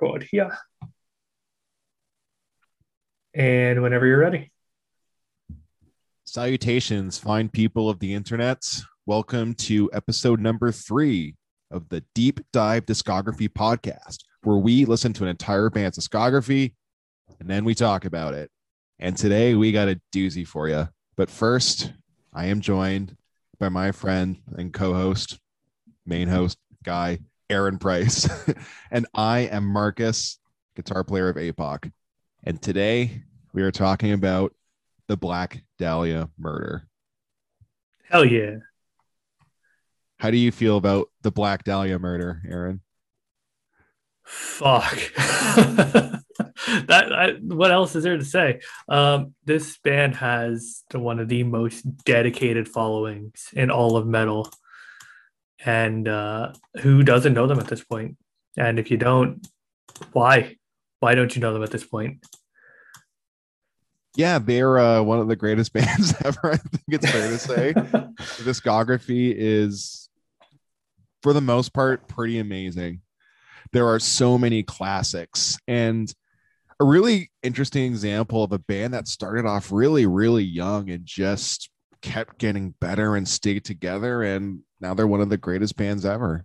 record here. And whenever you're ready. Salutations, fine people of the internet. Welcome to episode number three of the Deep Dive Discography Podcast, where we listen to an entire band's discography and then we talk about it. And today we got a doozy for you. But first, I am joined by my friend and co host, main host, guy, Aaron Price. and I am Marcus, guitar player of APOC. And today we are talking about the Black Dahlia murder. Hell yeah. How do you feel about the Black Dahlia murder, Aaron? Fuck. that I, what else is there to say? Um, this band has one of the most dedicated followings in all of metal and uh, who doesn't know them at this point? And if you don't, why? Why don't you know them at this point? Yeah, they're uh, one of the greatest bands ever. I think it's fair to say. the discography is, for the most part, pretty amazing. There are so many classics, and a really interesting example of a band that started off really, really young and just kept getting better and stayed together and now they're one of the greatest bands ever.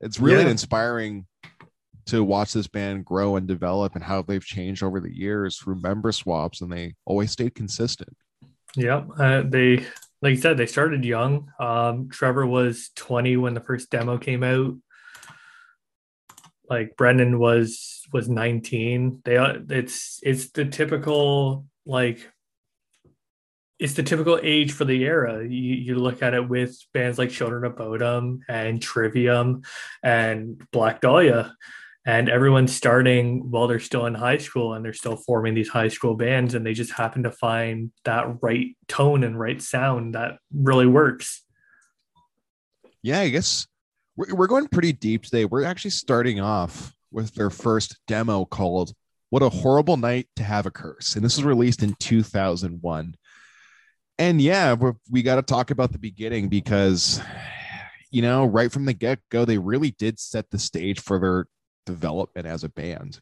It's really yeah. inspiring to watch this band grow and develop and how they've changed over the years through member swaps and they always stayed consistent. Yeah uh, they like you said they started young. Um, trevor was 20 when the first demo came out. Like brendan was was 19 they uh, it's it's the typical like it's the typical age for the era. You, you look at it with bands like Children of Bodom and Trivium and Black Dahlia, and everyone's starting while they're still in high school and they're still forming these high school bands, and they just happen to find that right tone and right sound that really works. Yeah, I guess we're, we're going pretty deep today. We're actually starting off with their first demo called What a Horrible Night to Have a Curse. And this was released in 2001 and yeah, we got to talk about the beginning because, you know, right from the get go, they really did set the stage for their development as a band.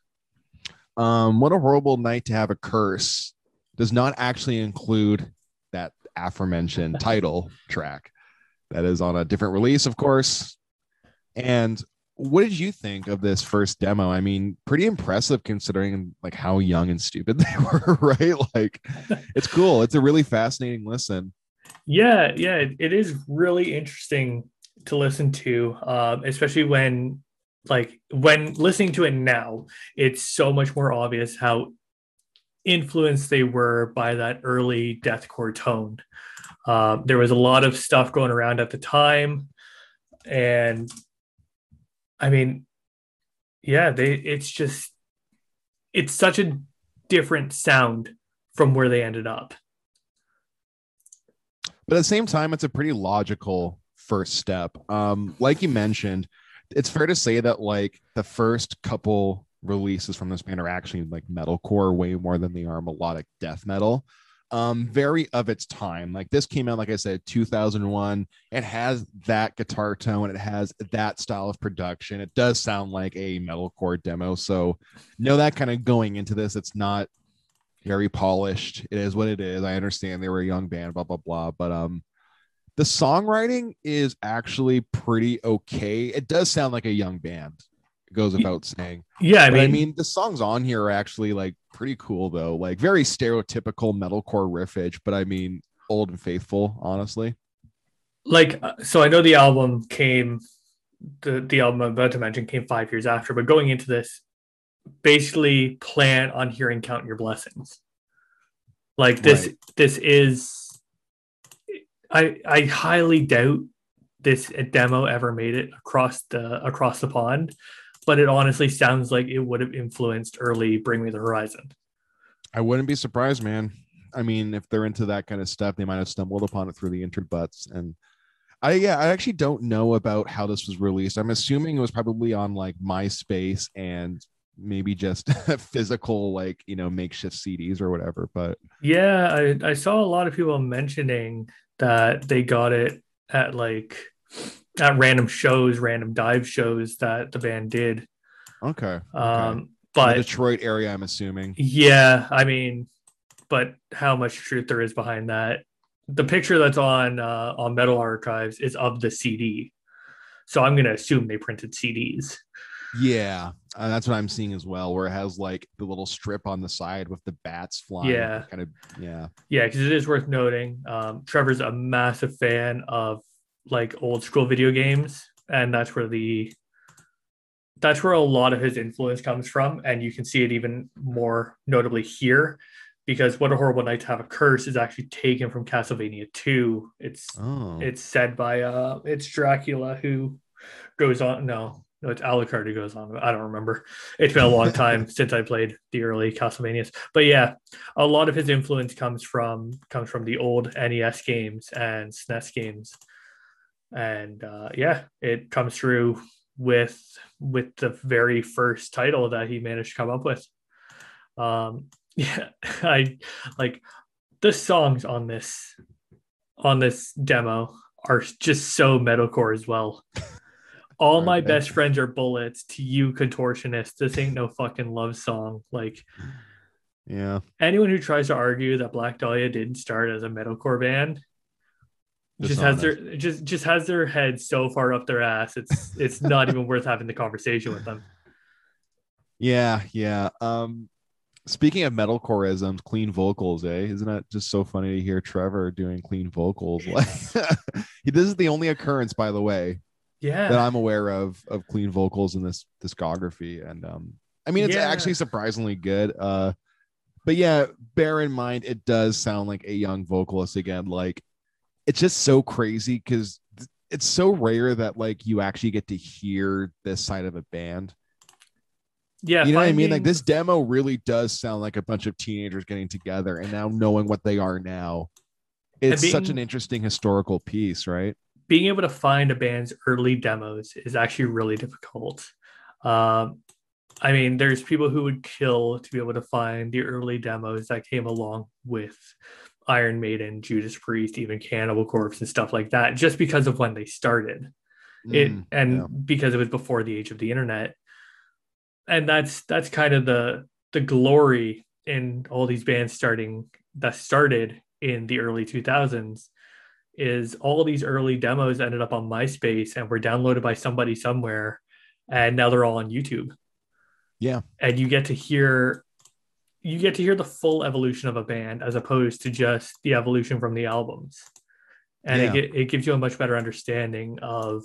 Um, what a horrible night to have a curse does not actually include that aforementioned title track that is on a different release, of course. And what did you think of this first demo? I mean, pretty impressive considering like how young and stupid they were, right? Like it's cool. It's a really fascinating listen. Yeah, yeah, it, it is really interesting to listen to, um, especially when like when listening to it now, it's so much more obvious how influenced they were by that early deathcore tone. Uh, there was a lot of stuff going around at the time, and I mean, yeah, they it's just it's such a different sound from where they ended up. But at the same time, it's a pretty logical first step. Um, like you mentioned, it's fair to say that like the first couple releases from this band are actually like metalcore way more than they are melodic death metal um very of its time. Like this came out like i said 2001 it has that guitar tone. It has that style of production. It does sound like a metalcore demo. So know that kind of going into this it's not very polished. It is what it is. I understand they were a young band blah blah blah. But um the songwriting is actually pretty okay. It does sound like a young band goes without saying yeah i mean, I mean the songs on here are actually like pretty cool though. Like very stereotypical metalcore riffage, but I mean old and faithful, honestly. Like uh, so I know the album came the the album I'm about to mention came 5 years after, but going into this basically plan on hearing count your blessings. Like this right. this is I I highly doubt this demo ever made it across the across the pond but it honestly sounds like it would have influenced early Bring Me the Horizon. I wouldn't be surprised, man. I mean, if they're into that kind of stuff, they might have stumbled upon it through the interbutts. And I, yeah, I actually don't know about how this was released. I'm assuming it was probably on like MySpace and maybe just physical, like, you know, makeshift CDs or whatever. But yeah, I, I saw a lot of people mentioning that they got it at like at random shows, random dive shows that the band did. Okay. okay. Um, but Detroit area, I'm assuming. yeah, I mean, but how much truth there is behind that? The picture that's on uh, on Metal Archives is of the CD, so I'm gonna assume they printed CDs. Yeah, uh, that's what I'm seeing as well, where it has like the little strip on the side with the bats flying. Yeah. Kind of. Yeah. Yeah, because it is worth noting. Um, Trevor's a massive fan of like old school video games, and that's where the that's where a lot of his influence comes from, and you can see it even more notably here, because "What a Horrible Night to Have a Curse" is actually taken from Castlevania Two. It's Oh. it's said by uh, it's Dracula who goes on. No, no, it's Alucard who goes on. I don't remember. It's been a long time since I played the early Castlevanias, but yeah, a lot of his influence comes from comes from the old NES games and SNES games, and uh, yeah, it comes through with with the very first title that he managed to come up with. Um, yeah, I like the songs on this on this demo are just so metalcore as well. All my best friends are bullets to you contortionist. This ain't no fucking love song. Like Yeah. anyone who tries to argue that Black Dahlia didn't start as a metalcore band just has their just just has their head so far up their ass. It's it's not even worth having the conversation with them. Yeah, yeah. Um, speaking of metalcoreisms, clean vocals, eh? Isn't that just so funny to hear Trevor doing clean vocals? Like, this is the only occurrence, by the way, yeah, that I'm aware of of clean vocals in this discography, and um, I mean, it's Yeah. actually surprisingly good. Uh, but yeah, bear in mind, it does sound like a young vocalist again. Like, it's just so crazy because it's so rare that like you actually get to hear this side of a band Yeah. you know what I mean? Like this demo really does sound like a bunch of teenagers getting together and now knowing what they are now. It's such an interesting historical piece, right? being able to find a band's early demos is actually really difficult. Um, I mean, there's people who would kill to be able to find the early demos that came along with Iron Maiden, Judas Priest, even Cannibal Corpse, and stuff like that, just because of when they started. It Mm, and yeah. because it was before the age of the internet, and that's that's kind of the the glory in all these bands starting that started in the early 2000s is all these early demos ended up on MySpace and were downloaded by somebody somewhere and now they're all on YouTube. Yeah. And you get to hear you get to hear the full evolution of a band as opposed to just the evolution from the albums. And Yeah. it it gives you a much better understanding of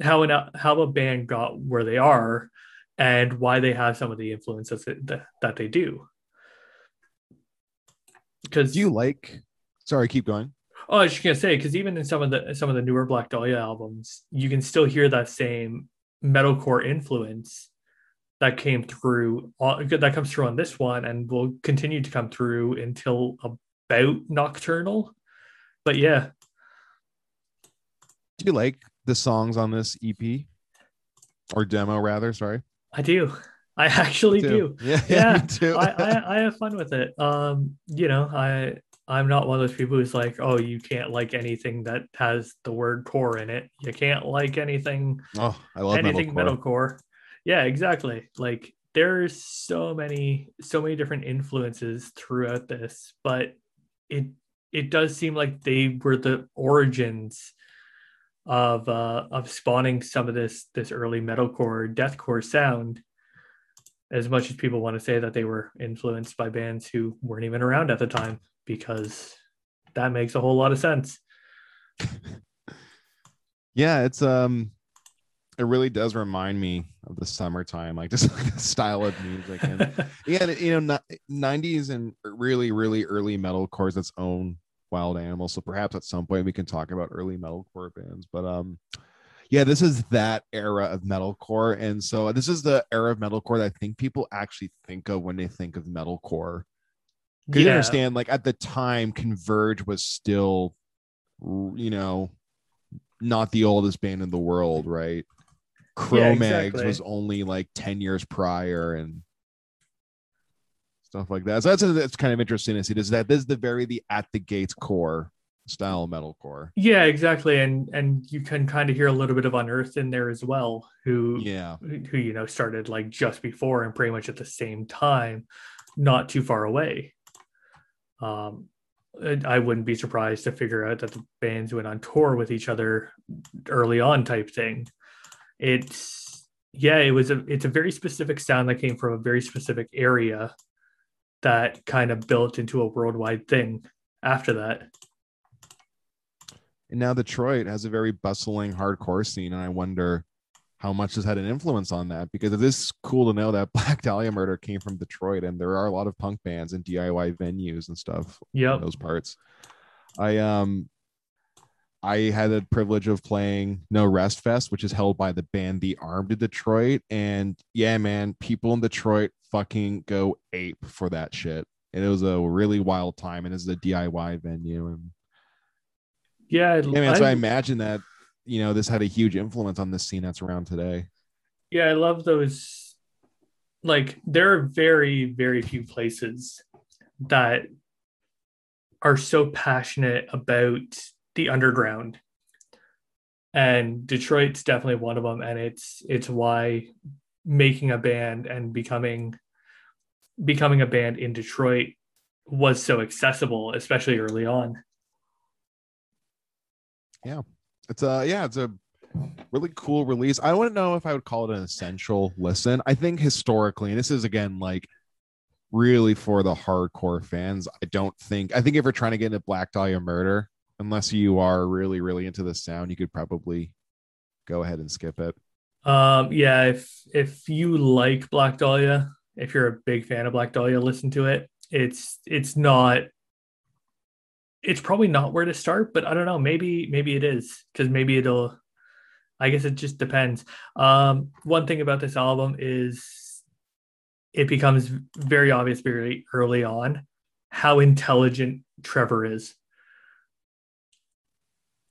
how an how a band got where they are and why they have some of the influences that, that, they do. Because you like sorry, keep going. Oh, I was just gonna say because even in some of the some of the newer Black Dahlia albums, you can still hear that same metalcore influence that came through. That comes through on this one, and will continue to come through until about Nocturnal. But yeah, Do you like the songs on this EP? Or demo rather, sorry. I do. I actually do. Yeah, Yeah. I, I I have fun with it. Um, you know, I I'm not one of those people who's like, oh, you can't like anything that has the word core in it. You can't like anything oh, I love anything metalcore. metalcore. Yeah, exactly. Like there's so many so many different influences throughout this, but it it does seem like they were the origins of uh of spawning some of this this early metalcore deathcore sound as much as people want to say that they were influenced by bands who weren't even around at the time because that makes a whole lot of sense Yeah, it's um it really does remind me of the summertime, like just like the style of music and yeah, you know, nineties and really, really early metalcore is its own wild animal. So perhaps at some point we can talk about early metalcore bands. But um, yeah, this is that era of metalcore, and so this is the era of metalcore that I think people actually think of when they think of metalcore. Because you understand, like at the time, Converge was still, you know, not the oldest band in the world, right? Cro-Mags exactly. was only like 10 years prior and stuff like that. So that's that's kind of interesting to see. Is that this is the very the at the gates core style metalcore. Yeah, exactly. And and you can kind of hear a little bit of Unearthed in there as well, who Yeah. who you know started like just before and pretty much at the same time, not too far away. Um, I I wouldn't be surprised to figure out that the bands went on tour with each other early on, type thing. It's yeah, it was a it's a very specific sound that came from a very specific area that kind of built into a worldwide thing after that. And now Detroit has a very bustling hardcore scene, and I wonder how much has had an influence on that because it is cool to know that Black Dahlia Murder came from Detroit, and there are a lot of punk bands and DIY venues and stuff in Yep. those parts. I um I had the privilege of playing No Rest Fest, which is held by the band The Armed in Detroit. And yeah, man, people in Detroit fucking go ape for that shit. And it was a really wild time. And it's a DIY venue. And Yeah, yeah, man, so I I- imagine that, you know, this had a huge influence on the scene that's around today. Yeah, I love those. Like, there are very, very few places that are so passionate about the underground. And Detroit's definitely one of them. And it's it's why making a band and becoming becoming a band in Detroit was so accessible, especially early on. Yeah, it's a yeah, it's a really cool release. I wouldn't know if I would call it an essential listen. I think historically, and this is again like really for the hardcore fans. I don't think I think if you're trying to get into Black Dahlia Murder, unless you are really really into the sound, you could probably go ahead and skip it. Um, yeah, if if you like Black Dahlia, if you're a big fan of Black Dahlia, listen to it. It's it's not it's probably not where to start, but I don't know, maybe maybe it is because maybe it'll I guess it just depends. Um, one thing about this album is it becomes very obvious very early on how intelligent Trevor is.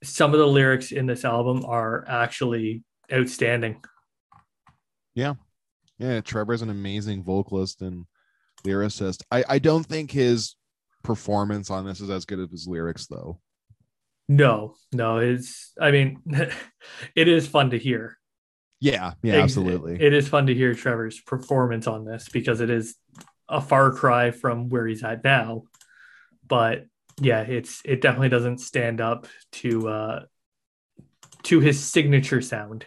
Some of the lyrics in this album are actually outstanding. Yeah, Yeah. Trevor's an amazing vocalist and lyricist. I I don't think his performance on this is as good as his lyrics though. No, no, it's I mean it is fun to hear. Yeah, yeah, absolutely. It is fun to hear Trevor's performance on this because it is a far cry from where he's at now. But yeah, it's it definitely doesn't stand up to uh to his signature sound.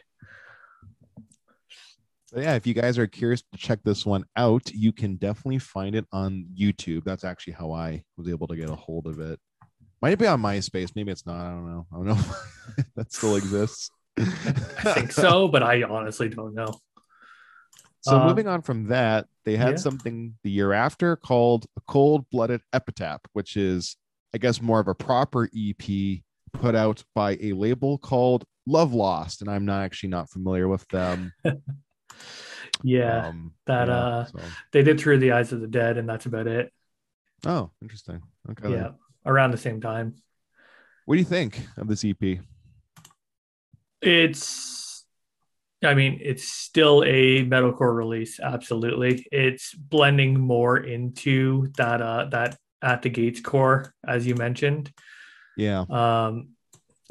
So yeah, if you guys are curious to check this one out, you can definitely find it on YouTube. That's actually how I was able to get a hold of it. Might it be on MySpace, maybe it's not. I don't know. I don't know if that still exists. I think so, but I honestly don't know. So Um, moving on from that, they had yeah. something the year after called a cold-blooded epitaph, which is, I guess, more of a proper EP put out by a label called Love Lost, and I'm not actually not familiar with them. Yeah, Um, that, yeah, uh, so- they did Through the Eyes of the Dead, and that's about it. Oh, interesting. Okay. Yeah, around the same time. What do you think of this EP? It's, I mean, it's still a metalcore release. Absolutely, it's blending more into that uh that at the gates core, as you mentioned. Yeah. Um,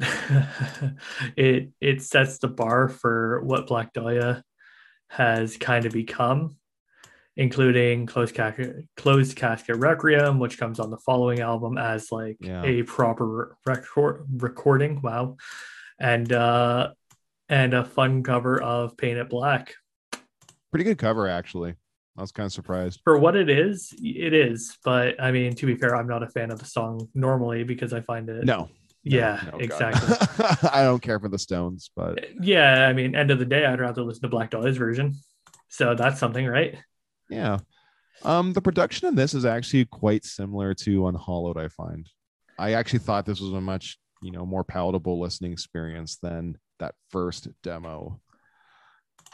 it it sets the bar for what Black Dahlia has kind of become, including closed casket, closed casket requiem, which comes on the following album as like Yeah. a proper record recording. Wow, and uh, and a fun cover of Paint It Black. Pretty good cover, actually. I was kind of surprised. For what it is, it is. But I mean, to be fair, I'm not a fan of the song normally because I find it. No. Yeah, No, God. exactly. I don't care for the Stones, but Yeah, I mean, end of the day, I'd rather listen to Black Dahlia's version. So that's something, right? yeah. Um, the production in this is actually quite similar to Unhollowed, I find. I actually thought this was a much, you know, more palatable listening experience than that first demo.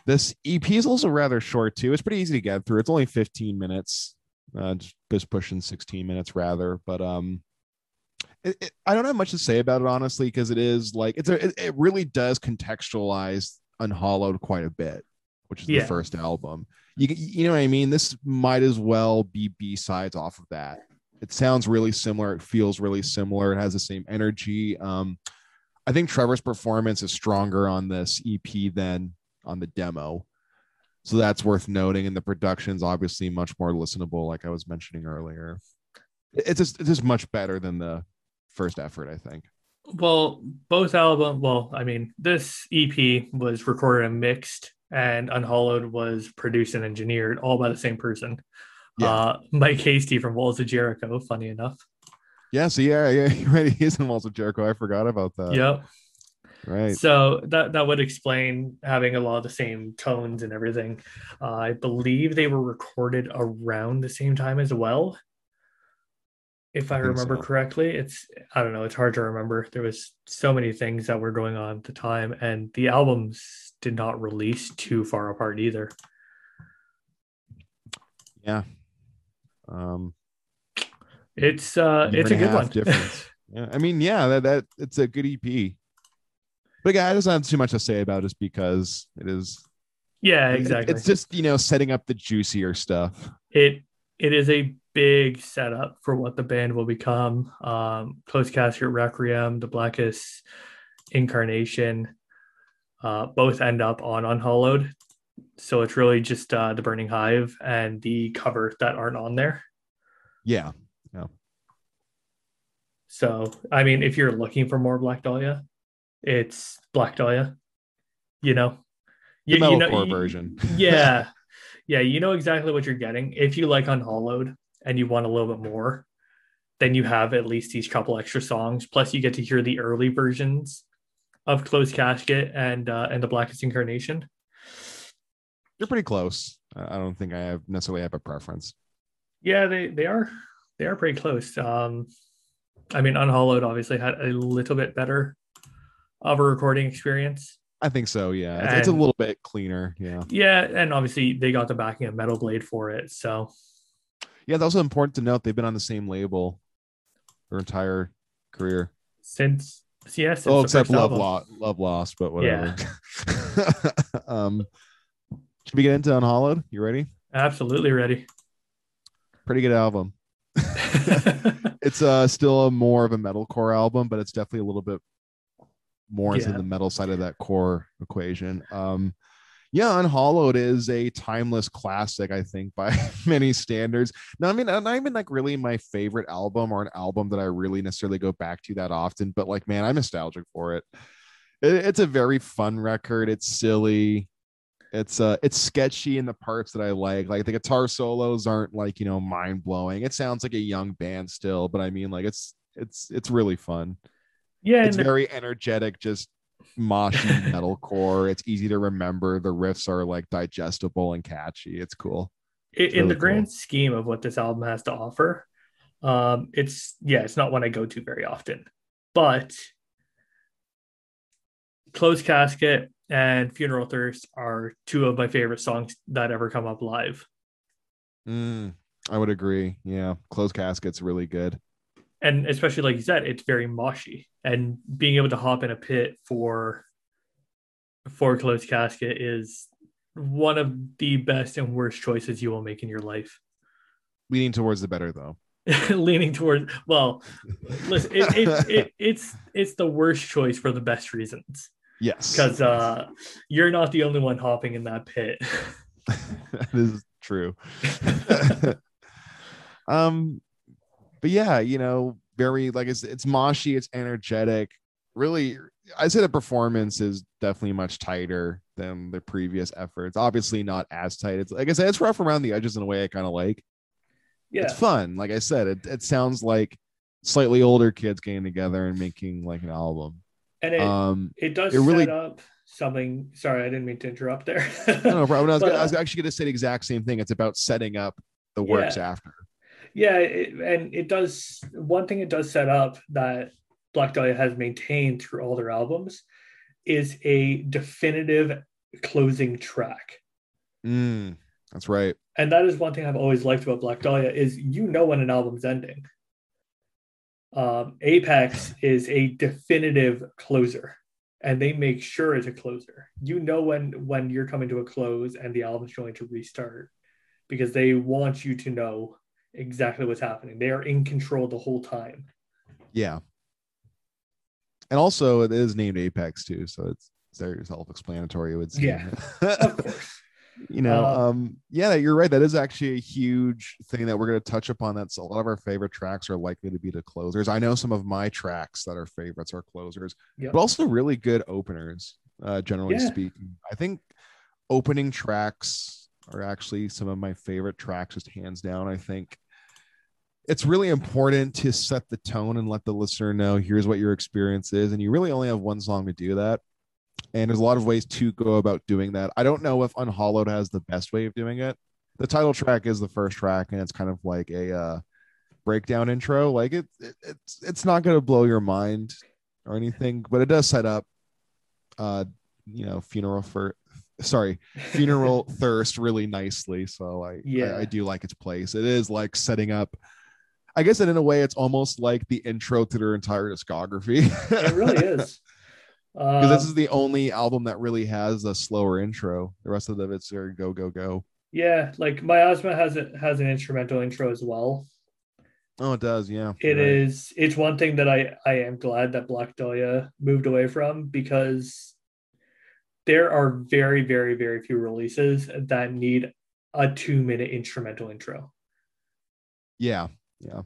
This EP is also rather short too. It's pretty easy to get through. It's only 15 minutes, uh, just- just pushing 16 minutes rather. But um, it, it- I don't have much to say about it honestly because it is like it's a it, it really does contextualize Unhollowed quite a bit, which is Yeah. the first album. You you know what I mean? This might as well be B sides off of that. it sounds really similar. It feels really similar. It has the same energy. Um, I think Trevor's performance is stronger on this EP than on the demo. So that's worth noting. And the production's obviously much more listenable, like I was mentioning earlier. It's just, it's just much better than the first effort, I think. Well, both album. Well, I mean, this EP was recorded and mixed, and Unhollowed was produced and engineered, all by the same person. Yeah. Uh, Mike Hasty from Walls of Jericho. Funny enough. Yeah. So yeah, yeah, right. He's in Walls of Jericho. I forgot about that. Yep. Right. So that that would explain having a lot of the same tones and everything. Uh, I believe they were recorded around the same time as well. If I, I remember so. correctly, it's I don't know, it's hard to remember. There was so many things that were going on at the time and the albums did not release too far apart either. Yeah. Um it's uh it's a good one. yeah. I mean, yeah, that, that it's a good EP. But yeah, I don't have too much to say about it just because it is. Yeah, exactly. It's just you know setting up the juicier stuff. It it is a big setup for what the band will become. Um, Closed Casket Requiem, The Blackest Incarnation, uh, both end up on Unhollowed. So it's really just uh, the Burning Hive and the cover that aren't on there. Yeah. Yeah. So, I mean, if you're looking for more Black Dahlia, it's Black Dahlia. You know, the you, you know, version. yeah, yeah, you know exactly what you're getting. If you like Unhollowed and you want a little bit more, then you have at least these couple extra songs. Plus, you get to hear the early versions of Closed Casket and uh, and the Blackest Incarnation. You're pretty close. I don't think I have necessarily have a preference. Yeah, they they are they are pretty close. Um, I mean, Unhollowed obviously had a little bit better of a recording experience. I think so. Yeah, it's, it's, a little bit cleaner. Yeah. Yeah, and obviously they got the backing of Metal Blade for it. So. Yeah, that's also important to note. They've been on the same label their entire career since. Yes. Yeah, oh, except Love Lost, Love Lost, but whatever. Yeah. um, should we get into Unhollowed? You ready? Absolutely ready. Pretty good album. it's uh still a more of a metalcore album, but it's definitely a little bit more into yeah. the metal side of that core equation. Um, yeah, Unhollowed is a timeless classic, I think, by many standards. Now, I mean, not even like really my favorite album or an album that I really necessarily go back to that often, but like, man, I'm nostalgic for it. it it's a very fun record. It's silly. It's uh, it's sketchy in the parts that I like. Like the guitar solos aren't like you know mind blowing. It sounds like a young band still, but I mean, like it's it's it's really fun. Yeah, it's very energetic, just moshy metalcore. It's easy to remember. The riffs are like digestible and catchy. It's cool. It's in really the grand cool. scheme of what this album has to offer, um, it's yeah, it's not one I go to very often, but Closed Casket and Funeral Thirst are two of my favorite songs that ever come up live. Mm, I would agree. Yeah, Closed Casket's really good and especially like you said, it's very moshy. And being able to hop in a pit for for a closed casket is one of the best and worst choices you will make in your life. Leaning towards the better, though. Leaning towards well, listen, it, it, it, it's it's the worst choice for the best reasons. Yes, because uh, you're not the only one hopping in that pit. that is true. um, but yeah, you know, very like it's it's moshy, it's energetic. Really, I'd say the performance is definitely much tighter than the previous efforts. Obviously, not as tight. It's like I said, it's rough around the edges in a way I kind of like. Yeah, it's fun. Like I said, it it sounds like slightly older kids getting together and making like an album. And it um, it does it really, up something. Sorry, I didn't mean to interrupt there. no problem. I was, but, I was actually going to say the exact same thing. It's about setting up the works yeah. after yeah it, and it does one thing it does set up that black dahlia has maintained through all their albums is a definitive closing track. Mm, that's right. And that is one thing i've always liked about black dahlia is you know when an album's ending. Um, apex is a definitive closer and they make sure it's a closer. You know when when you're coming to a close and the album's going to restart because they want you to know exactly what's happening. They are in control the whole time. Yeah. And also, it is named Apex too, so it's, it's very self-explanatory. It would seem. Yeah, Of course. you know, Uh, um, yeah, you're right. That is actually a huge thing that we're going to touch upon. That's a lot of our favorite tracks are likely to be the closers. I know some of my tracks that are favorites are closers, Yep. but also really good openers. Uh, generally Yeah. speaking, I think opening tracks are actually some of my favorite tracks, just hands down. I think it's really important to set the tone and let the listener know here's what your experience is, and you really only have one song to do that. And there's a lot of ways to go about doing that. I don't know if Unhollowed has the best way of doing it. The title track is the first track, and it's kind of like a uh, breakdown intro. Like it, it it's it's not going to blow your mind or anything, but it does set up, uh, you know, funeral for, sorry, funeral thirst really nicely. So I, Yeah. I, I do like its place. It is like setting up. I guess that in a way, it's almost like the intro to their entire discography. it really is. because Um, this is the only album that really has a slower intro. The rest of them, it's very go go go. yeah, like Miasma has it has an instrumental intro as well. Oh, it does. Yeah, It right. is. It's one thing that I I am glad that Black Dahlia moved away from because there are very very very few releases that need a two minute instrumental intro, Yeah, yeah,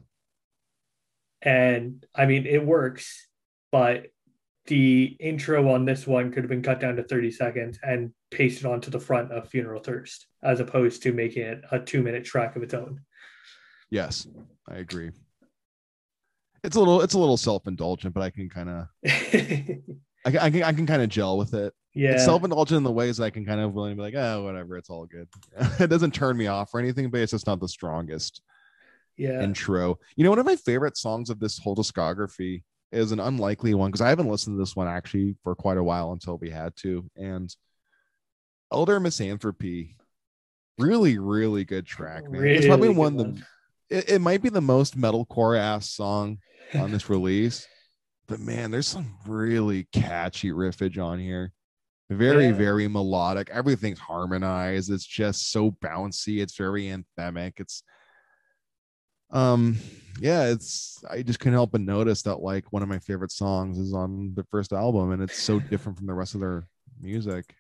and I mean it works, but the intro on this one could have been cut down to 30 seconds and pasted onto the front of Funeral Thirst as opposed to making it a two minute track of its own. yes, I agree. It's a little, it's a little self indulgent, but I can kind of, I, can- I can, I can kind of gel with it. yeah. It's self indulgent in the ways that I can kind of willing to be like, oh, whatever, it's all good. it doesn't turn me off or anything, but it's just not the strongest. yeah. intro. You know, one of my favorite songs of this whole discography is an unlikely one because I haven't listened to this one actually for quite a while until we had to. And Elder Misanthropy, really, really good track, man. it's probably one of the it, it might be the most metalcore ass song on this release. But man, there's some really catchy riffage on here. Very, Yeah. very melodic. Everything's harmonized. It's just so bouncy. It's very anthemic. It's um yeah, it's I just couldn't help but notice that like one of my favorite songs is on the first album and it's so different from the rest of their music.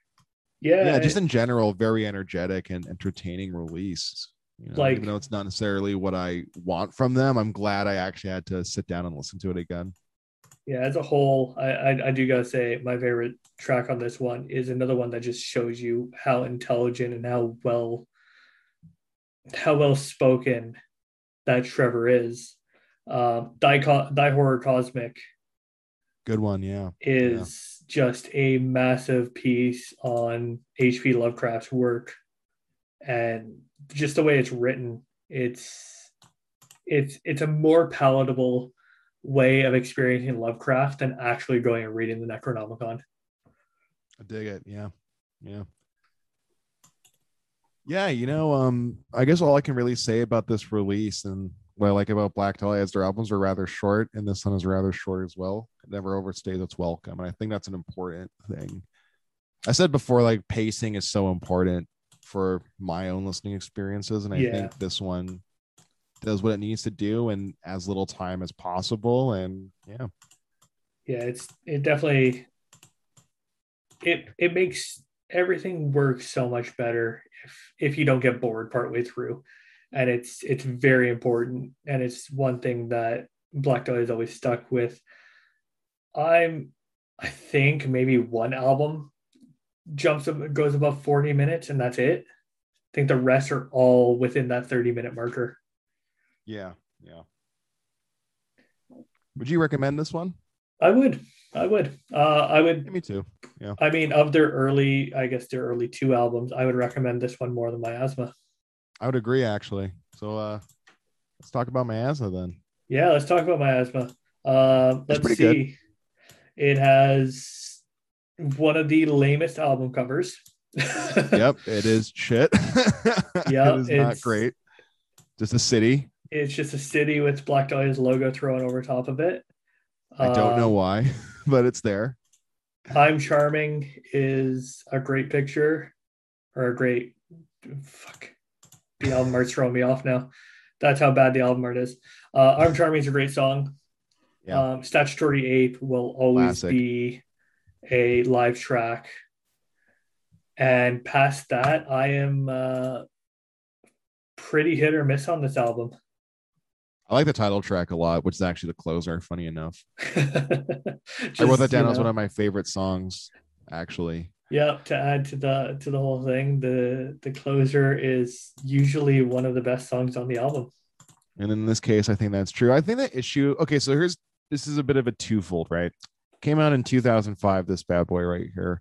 Yeah, Yeah, just in general, very energetic and entertaining release. You know, Like- even though it's not necessarily what I want from them, I'm glad I actually had to sit down and listen to it again. Yeah. As a whole, I, I I do gotta say my favorite track on this one is another one that just shows you how intelligent and how well how well spoken that Trevor is. Um, Die, Co- Thy Horror Cosmic Good one, yeah. is just a massive piece on H.P. Lovecraft's work, and just the way it's written, it's it's it's a more palatable way of experiencing Lovecraft than actually going and reading the Necronomicon. I dig it. Yeah. Yeah. Yeah, you know, um, I guess all I can really say about this release and what I like about Black Dahlia is their albums are rather short, and this one is rather short as well. It never overstays its welcome. And I think that's an important thing. I said before, like pacing is so important for my own listening experiences. And I Yeah. think this one does what it needs to do in as little time as possible. And yeah. Yeah, it's it definitely it it makes everything work so much better if if you don't get bored partway through. And it's it's very important and it's one thing that Black Dahlia is always stuck with. I'm I think maybe one album jumps up goes above 40 minutes and that's it. I think the rest are all within that 30 minute marker. Yeah. Yeah. Would you recommend this one? I would. I would. Uh I would Yeah, me too. Yeah. I mean, of their early, I guess their early two albums, I would recommend this one more than Miasma. I would agree actually. So uh let's talk about Miasma then. Yeah, let's talk about Miasma. Uh, let's see. good. It has one of the lamest album covers. Yep, it is shit. Yeah, it is not great. Just a city. It's just a city with Black Dahlia's logo thrown over top of it. I don't know Um, why, but it's there. I'm Charming is a great picture or a great fuck. The album art's throwing me off now. That's how bad the album art is. Uh, I'm Charming is a great song. Yeah. Um, Statutory Ape will always Classic. be a live track. And past that, I am uh, pretty hit or miss on this album. I like the title track a lot, which is actually the closer. Funny enough, I I wrote that down as one of my favorite songs. Actually, Yeah, to add to the to the whole thing, the the closer is usually one of the best songs on the album. and in this case, I think that's true. I think the issue. Okay, so here's this is a bit of a twofold, right? Came out in 2005. This bad boy right here.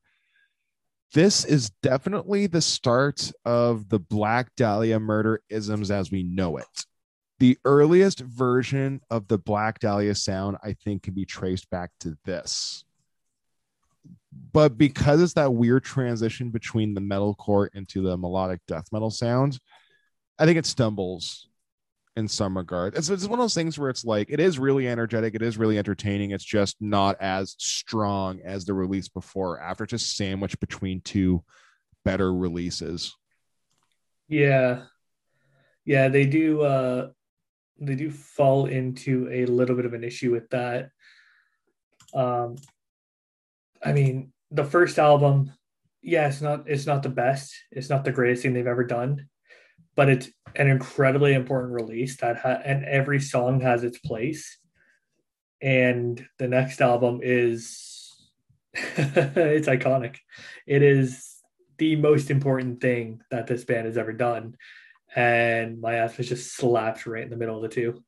This is definitely the start of the Black Dahlia murder isms as we know it. The earliest version of the Black Dahlia sound, I think, can be traced back to this. But because it's that weird transition between the metalcore into the melodic death metal sound, I think it stumbles in some regard. It's, it's one of those things where it's like it is really energetic, it is really entertaining. It's just not as strong as the release before. or After just sandwiched between two better releases. Yeah. Yeah, they do uh they do fall into a little bit of an issue with that. Um I mean, the first album, yeah, it's not it's not the best. It's not the greatest thing they've ever done, but it's an incredibly important release that ha- and every song has its place. And the next album is it's iconic. It is the most important thing that this band has ever done. And my ass was just slapped right in the middle of the two,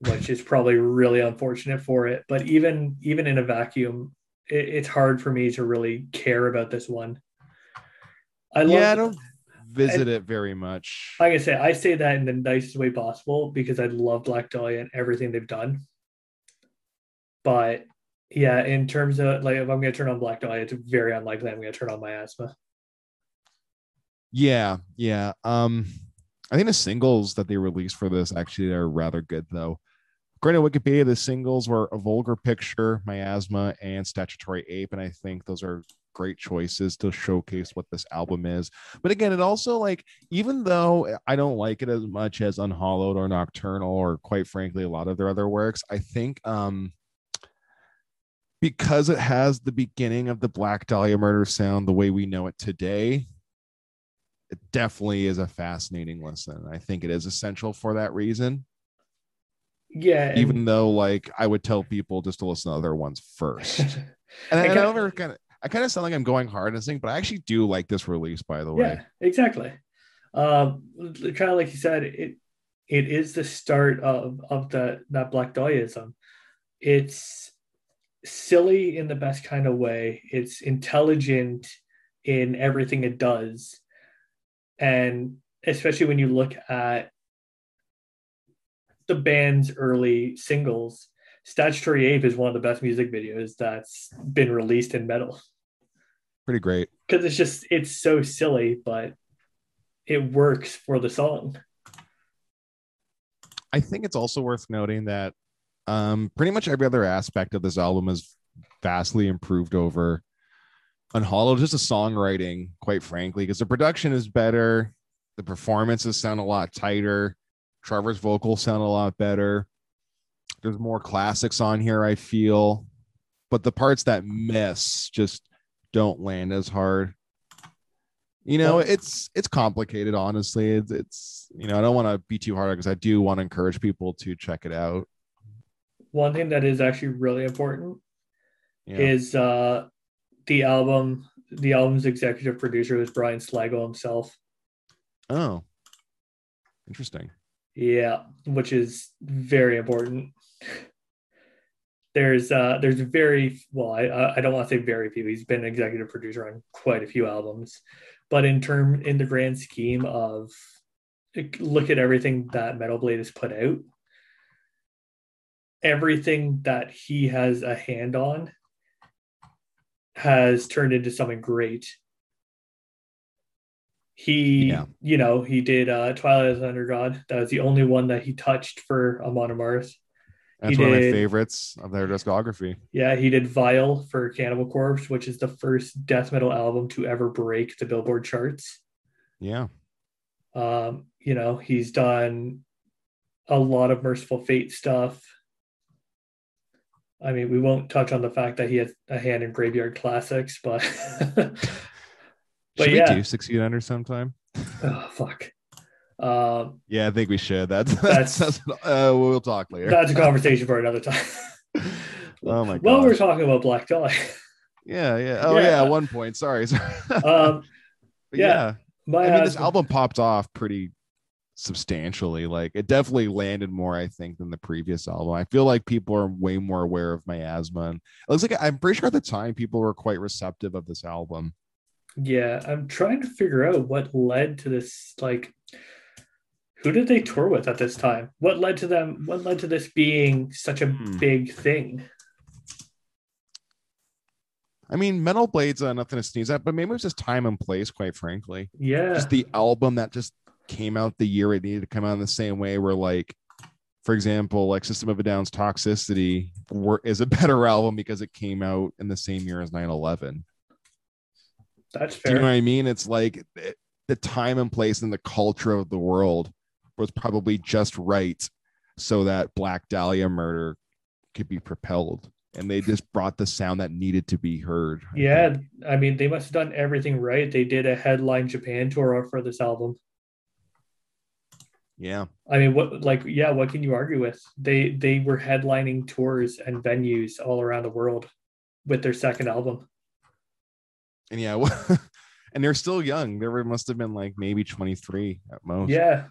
which is probably really unfortunate for it. But even even in a vacuum, it, it's hard for me to really care about this one. I love yeah, I don't visit it very much. like I say, I say that in the nicest way possible because I love Black Dahlia and everything they've done. But yeah, in terms of like if I'm gonna turn on Black Dahlia, it's very unlikely I'm gonna turn on Miasma. Yeah, yeah. Um, I think the singles that they released for this actually are rather good though. According to Wikipedia, the singles were a vulgar picture, miasma, and statutory ape, and I think those are great choices to showcase what this album is. But again, it also like even though I don't like it as much as Unhollowed or Nocturnal or quite frankly a lot of their other works, I think um because it has the beginning of the Black Dahlia murder sound the way we know it today, it definitely is a fascinating listen. I think it is essential for that reason. Yeah, and- Even though, like, I would tell people just to listen to other ones first. And, I, I I kinda- never kind of, I kind of sound like I'm going hard and thing, but I actually do like this release. By the way, yeah, exactly. Um, kind of like you said, it it is the start of of the that Black Dahliaism. It's silly in the best kind of way. It's intelligent in everything it does, and especially when you look at the band's early singles. Statutory Ape is one of the best music videos that's been released in metal pretty great. because it's just it's so silly, but it works for the song. I think it's also worth noting that um, pretty much every other aspect of this album is vastly improved over Unhollowed. Just the songwriting, quite frankly, because the production is better, the performances sound a lot tighter, Trevor's vocals sound a lot better. There's more classics on here, I feel, but the parts that miss just don't land as hard. You know, it's it's complicated, honestly. It's it's you know, I don't want to be too hard because I do want to encourage people to check it out. One thing that is actually really important Yeah. is uh, the album. The album's executive producer was Brian Slagel himself. oh, interesting. Yeah, which is very important. There's uh there's very well I I don't want to say very few. He's been an executive producer on quite a few albums, but in term in the grand scheme of look at everything that Metal Blade has put out, everything that he has a hand on has turned into something great. He, Yeah. you know, he did uh, Twilight of the Thunder God. That was the only one that he touched for Amon Amarth. That's He one of my favorites of their discography. Yeah, he did Vile for Cannibal Corpse, which is the first death metal album to ever break the Billboard charts. Yeah. Um, you know, he's done a lot of Mercyful Fate stuff. I mean, we won't touch on the fact that he has a hand in Graveyard Classics, but but Should yeah. we do six feet under sometime? oh, fuck. Um, Yeah, I think we should. That's That's- that's, uh, we'll talk later. that's a conversation for another time. oh my god. Well, we're talking about Black Dog. yeah, yeah. Oh Yeah. yeah, one point. Sorry. sorry. Um, yeah. yeah. my I mean, this album popped off pretty substantially. Like it definitely landed more, I think, than the previous album. I feel like people are way more aware of miasma. And it looks like I'm pretty sure at the time people were quite receptive of this album. Yeah, I'm trying to figure out what led to this. Like, who did they tour with at this time? What led to them? What led to this being such a Hmm. big thing? I mean, Metal Blades are nothing to sneeze at, but maybe it was just time and place, quite frankly. Yeah, Just the album that just came out the year it needed to come out in the same way, where like for example, like System of a Down's Toxicity were, is a better album because it came out in the same year as 9 11. that's fair Do you know what I mean? It's like it- the time and place and the culture of the world was probably just right so that Black Dahlia murder could be propelled. And they just brought the sound that needed to be heard. I Yeah, think. I mean, they must have done everything right. They did a headline Japan tour for this album. Yeah. I mean, what like yeah, what can you argue with? They they were headlining tours and venues all around the world with their second album. And yeah. and they're still young. They were, must have been like maybe 23 at most. Yeah.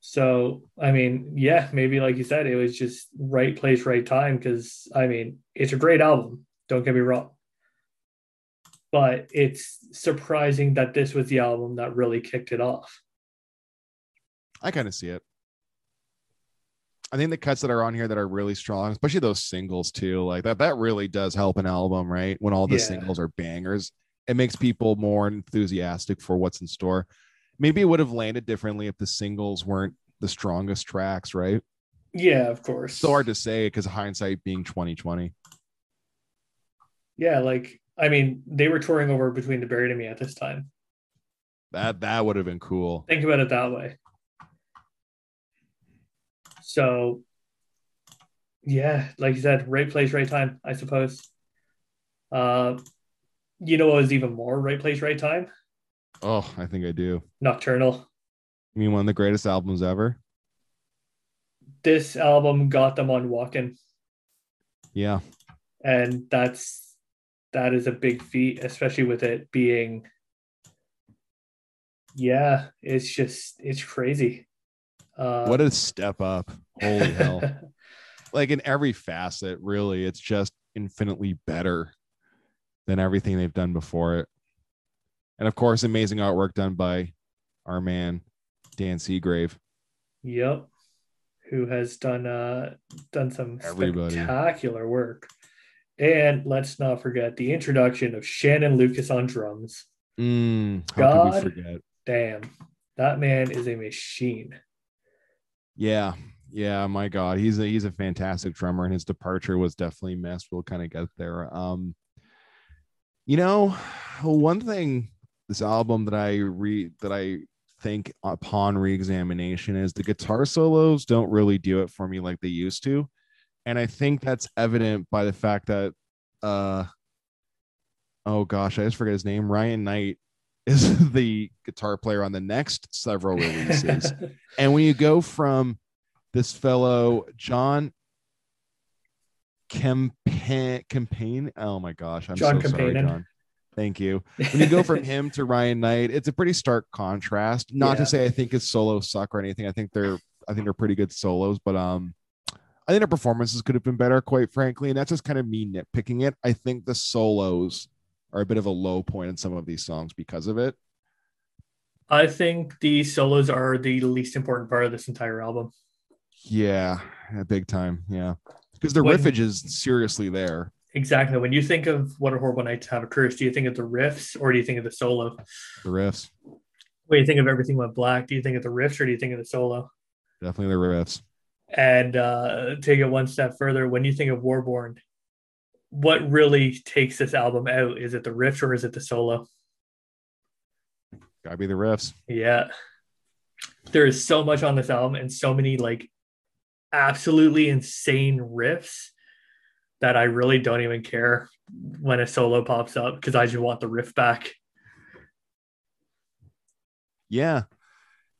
So, I mean, yeah, maybe like you said, it was just right place, right time. Because, I mean, it's a great album. Don't get me wrong. But it's surprising that this was the album that really kicked it off. I kind of see it. I think the cuts that are on here that are really strong, especially those singles too, like that, that really does help an album, right? When all the Yeah. singles are bangers, it makes people more enthusiastic for what's in store. Maybe it would have landed differently if the singles weren't the strongest tracks, right? Yeah, of course. So hard to say because hindsight being 2020. Yeah, like, I mean, they were touring over between the Buried and Me at this time. That that would have been cool. Think about it that way. So, yeah, like you said, right place, right time, I suppose. Uh, you know what was even more right place, right time? Oh, I think I do. Nocturnal. You mean one of the greatest albums ever? This album got them on Wacken, Yeah. and that's that is a big feat, especially with it being. Yeah, it's just it's crazy. Uh, What a step up. Holy hell. like in every facet, really, it's just infinitely better than everything they've done before it. And of course, amazing artwork done by our man Dan Seagrave. Yep. Who has done uh done some Everybody. spectacular work. And let's not forget the introduction of Shannon Lucas on drums. Mm, how God. could we forget? Damn. That man is a machine. Yeah, yeah, my God, he's a he's a fantastic drummer, and his departure was definitely missed. We'll kind of get there. Um, you know, one thing this album that I read that I think upon re-examination is the guitar solos don't really do it for me like they used to, and I think that's evident by the fact that, uh, oh gosh, I just forget his name. Ryan Knight is the guitar player on the next several releases. And when you go from this fellow, John Campaign, Kempainen. Oh my gosh, I'm John so sorry, John. Thank you. When you go from him to Ryan Knight, it's a pretty stark contrast. Not Yeah. to say I think his solos suck or anything. I think they're I think they're pretty good solos, but um I think the performances could have been better, quite frankly. And that's just kind of me nitpicking it. I think the solos are a bit of a low point in some of these songs because of it. I think the solos are the least important part of this entire album. Yeah, big time. Yeah. Because the When- riffage is seriously there. Exactly. When you think of what a horrible night to have a curse, do you think of the riffs or do you think of the solo? The riffs. When you think of everything went black, do you think of the riffs or do you think of the solo? Definitely the riffs. And uh, take it one step further, when you think of Warborn, what really takes this album out? Is it the riffs or is it the solo? Gotta be the riffs. Yeah. there is so much on this album and so many like absolutely insane riffs that I really don't even care when a solo pops up because I just want the riff back. Yeah.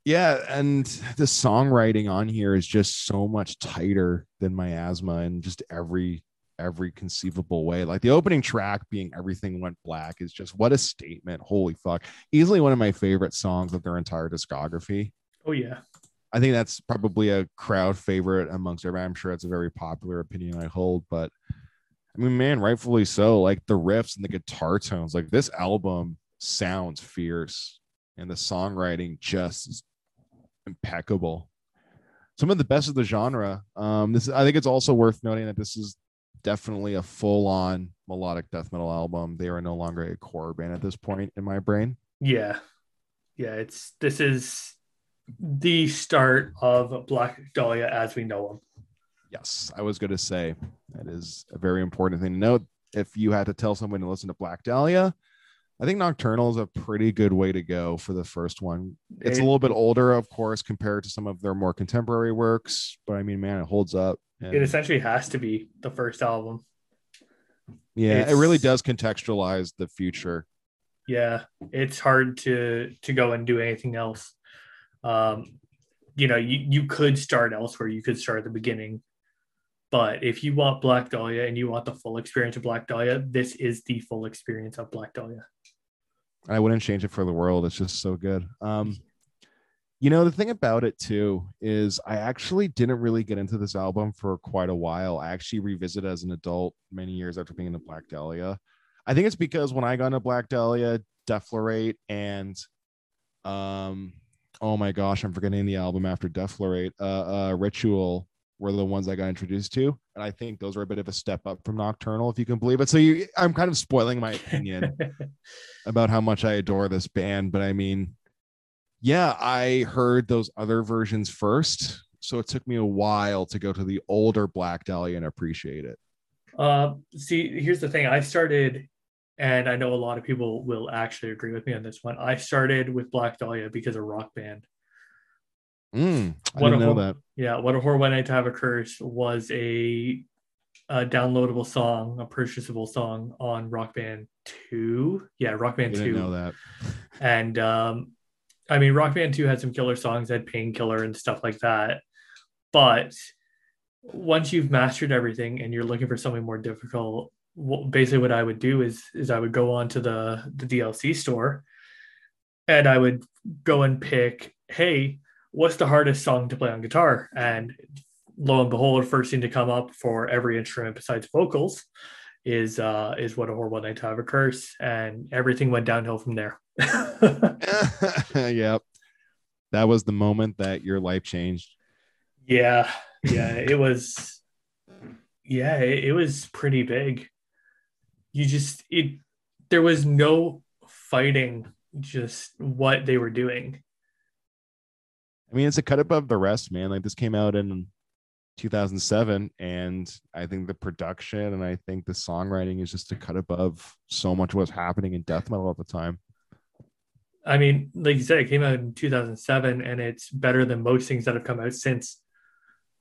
Yeah. And the songwriting on here is just so much tighter than miasma and just every every conceivable way. Like the opening track being everything went black is just what a statement. Holy fuck. Easily one of my favorite songs of their entire discography. Oh yeah. I think that's probably a crowd favorite amongst everybody. I'm sure it's a very popular opinion I hold, but I mean, man, rightfully so. Like the riffs and the guitar tones, like this album sounds fierce, and the songwriting just is impeccable. Some of the best of the genre. Um, this I think it's also worth noting that this is definitely a full-on melodic death metal album. They are no longer a core band at this point in my brain. Yeah, yeah. It's this is the start of Black Dahlia as we know them. Yes, I was going to say that is a very important thing to note. If you had to tell someone to listen to Black Dahlia, I think Nocturnal is a pretty good way to go for the first one. It's it, a little bit older, of course, compared to some of their more contemporary works, but I mean, man, it holds up. And, it essentially has to be the first album. Yeah, it's, it really does contextualize the future. Yeah, it's hard to to go and do anything else. Um, you know, you you could start elsewhere. You could start at the beginning, but if you want Black Dahlia and you want the full experience of Black Dahlia, this is the full experience of Black Dahlia. I wouldn't change it for the world. It's just so good. Um, you know, the thing about it too is I actually didn't really get into this album for quite a while. I actually revisited as an adult many years after being into Black Dahlia. I think it's because when I got into Black Dahlia, Deflorate and um oh my gosh, I'm forgetting the album after Deflorate, uh, uh Ritual were the ones I got introduced to. And I think those were a bit of a step up from Nocturnal, if you can believe it. So you, I'm kind of spoiling my opinion about how much I adore this band. But I mean, yeah, I heard those other versions first. So it took me a while to go to the older Black Dahlia and appreciate it. Uh, see, here's the thing. I started, and I know a lot of people will actually agree with me on this one. I started with Black Dahlia because of Rock Band. Mm, I what didn't know that. Yeah, what a horror when I to have a curse was a, a, downloadable song, a purchasable song on Rock Band Two. Yeah, Rock Band Two. Know that. And um, I mean, Rock Band Two had some killer songs, had Painkiller and stuff like that. But once you've mastered everything and you're looking for something more difficult, basically what I would do is is I would go on to the the DLC store, and I would go and pick, hey what's the hardest song to play on guitar? And lo and behold, first thing to come up for every instrument besides vocals is uh is what a horrible night to have a curse. And everything went downhill from there. Yep. That was the moment that your life changed. Yeah. Yeah. It was yeah it, it was pretty big. You just it there was no fighting just what they were doing I mean, it's a cut above the rest, man. Like this came out in 2007, and I think the production and I think the songwriting is just a cut above so much what was happening in death metal at the time. I mean, like you said, it came out in 2007, and it's better than most things that have come out since.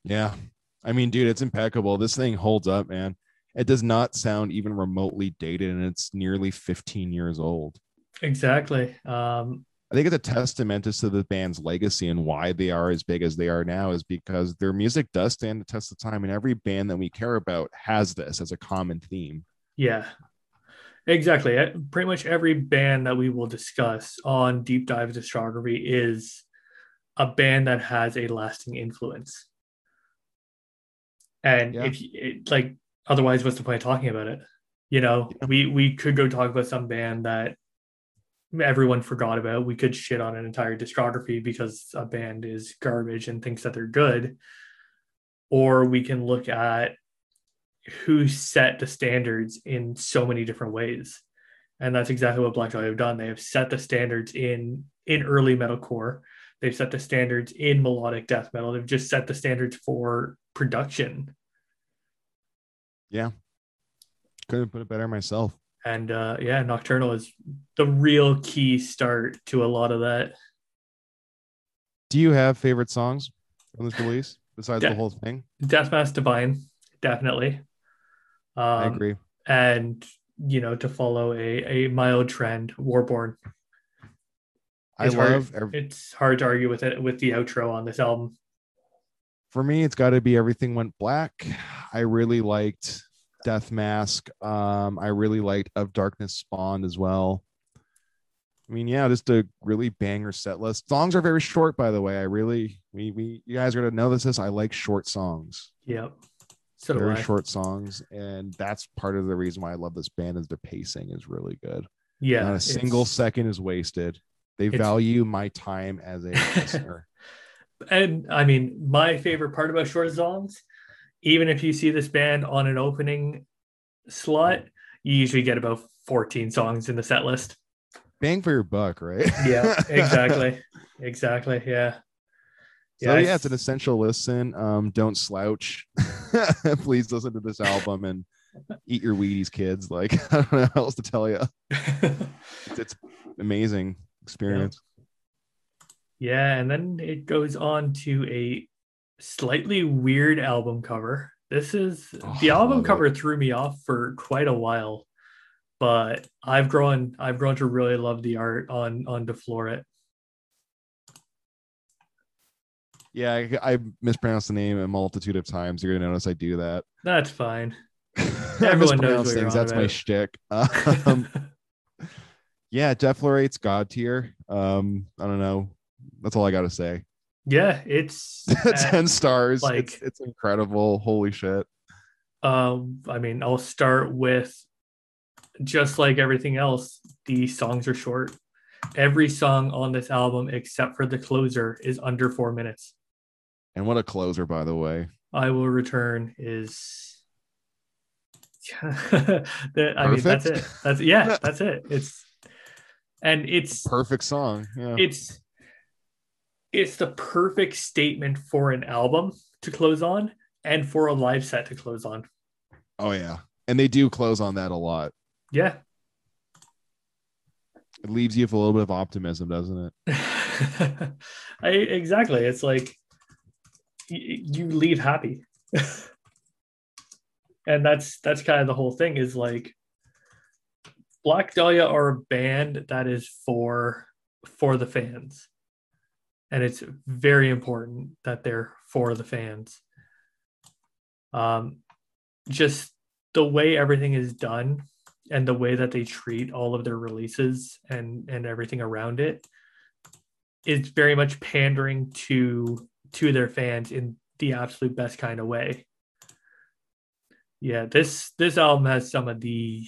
Yeah, I mean, dude, it's impeccable. This thing holds up, man. It does not sound even remotely dated, and it's nearly 15 years old. Exactly. Um, I think it's a testament to the band's legacy and why they are as big as they are now is because their music does stand the test of time, and every band that we care about has this as a common theme. Yeah, exactly. Pretty much every band that we will discuss on Deep Dive Discography is a band that has a lasting influence. And yeah. if it, like, otherwise, what's the point of talking about it? You know, yeah. we we could go talk about some band that everyone forgot about. We could shit on an entire discography because a band is garbage and thinks that they're good. Or we can look at who set the standards in so many different ways. And that's exactly what Black Dahlia have done. They have set the standards in in early metalcore. They've set the standards in melodic death metal. They've just set the standards for production. Yeah. Couldn't put it better myself and uh, yeah, Nocturnal is the real key start to a lot of that. Do you have favorite songs on this release besides Yeah. the whole thing? Deathmask Divine, definitely. Um, I agree. And you know, to follow a a mild trend, Warborn. I It's hard- love ev- It's hard to argue with it with the outro on this album. for me, it's got to be everything went black. I really liked Death Mask. Um, I really liked Of Darkness Spawned as well. I mean, yeah, just a really banger set list. Songs are very short, by the way. I really, we, we, you guys are gonna know this. Is I like short songs, Yep. So very short songs, and that's part of the reason why I love this band. Is their pacing is really good. Yeah. Not a single second is wasted. They value my time as a listener. and I mean, my favorite part about short songs, even if you see this band on an opening slot, you usually get about 14 songs in the set list. Bang for your buck, right? Yeah, exactly. exactly. Yeah. So I- yeah, it's an essential listen. Um, don't slouch. Please listen to this album and eat your Wheaties, kids. Like I don't know how else to tell you. It's, it's amazing experience. yeah. And then it goes on to a slightly weird album cover. This is Oh, the album love it. cover threw me off for quite a while, but I've grown I've grown to really love the art on on Deflore It. Yeah, I, I mispronounced the name a multitude of times. You're gonna notice I do that. That's fine. Everyone knows things. That's my shtick. Um, yeah, Deflorate's God tier. Um, I don't know. That's all I gotta say. Yeah, it's Ten stars. like- it's, it's incredible. Holy shit. um I mean, I'll start with just like everything else, the songs are short. Every song on this album except for the closer is under 4 minutes. And what a closer, by the way. I will return is that I mean that's it. That's yeah, that's it. It's and it's Perfect song. Yeah. it's it's the perfect statement for an album to close on and for a live set to close on. Oh yeah. And they do close on that a lot. Yeah. It leaves you with a little bit of optimism, doesn't it? I exactly. It's like y- you leave happy. and that's that's kind of the whole thing is like Black Dahlia are a band that is for for the fans. And it's very important that they're for the fans. Um just the way everything is done and the way that they treat all of their releases and and everything around it is very much pandering to to their fans in the absolute best kind of way. Yeah, this this album has some of the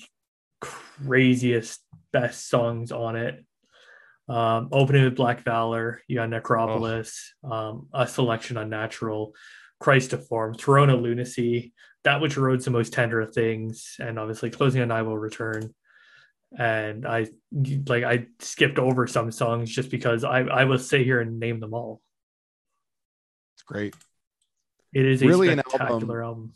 craziest best songs on it. Um, opening with Black Valor, you got Necropolis, um, a selection unnatural, Christ Deformed, Throne of Lunacy, that which erodes the most tender of things, and obviously closing on I will return. And I like I skipped over some songs just because I I will sit here and name them all. It's great. It is a Really an spectacular album.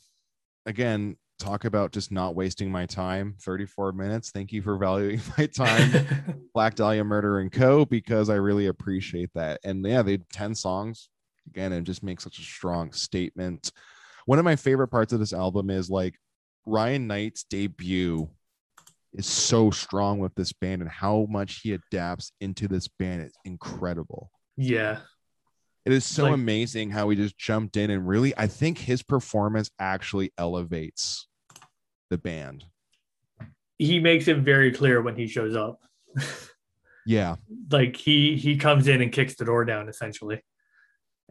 Again, talk about just not wasting my time. 34 minutes. Thank you for valuing my time. Black Dahlia Murder and Co. because I really appreciate that. And yeah, they 10 songs. Again, it just makes such a strong statement. One of my favorite parts of this album is like Ryan Knight's debut is so strong with this band and how much he adapts into this band is incredible. yeah, It is so Like- amazing how he just jumped in and really, I think his performance actually elevates the band. he makes it very clear when he shows up. Yeah. like he he comes in and kicks the door down essentially.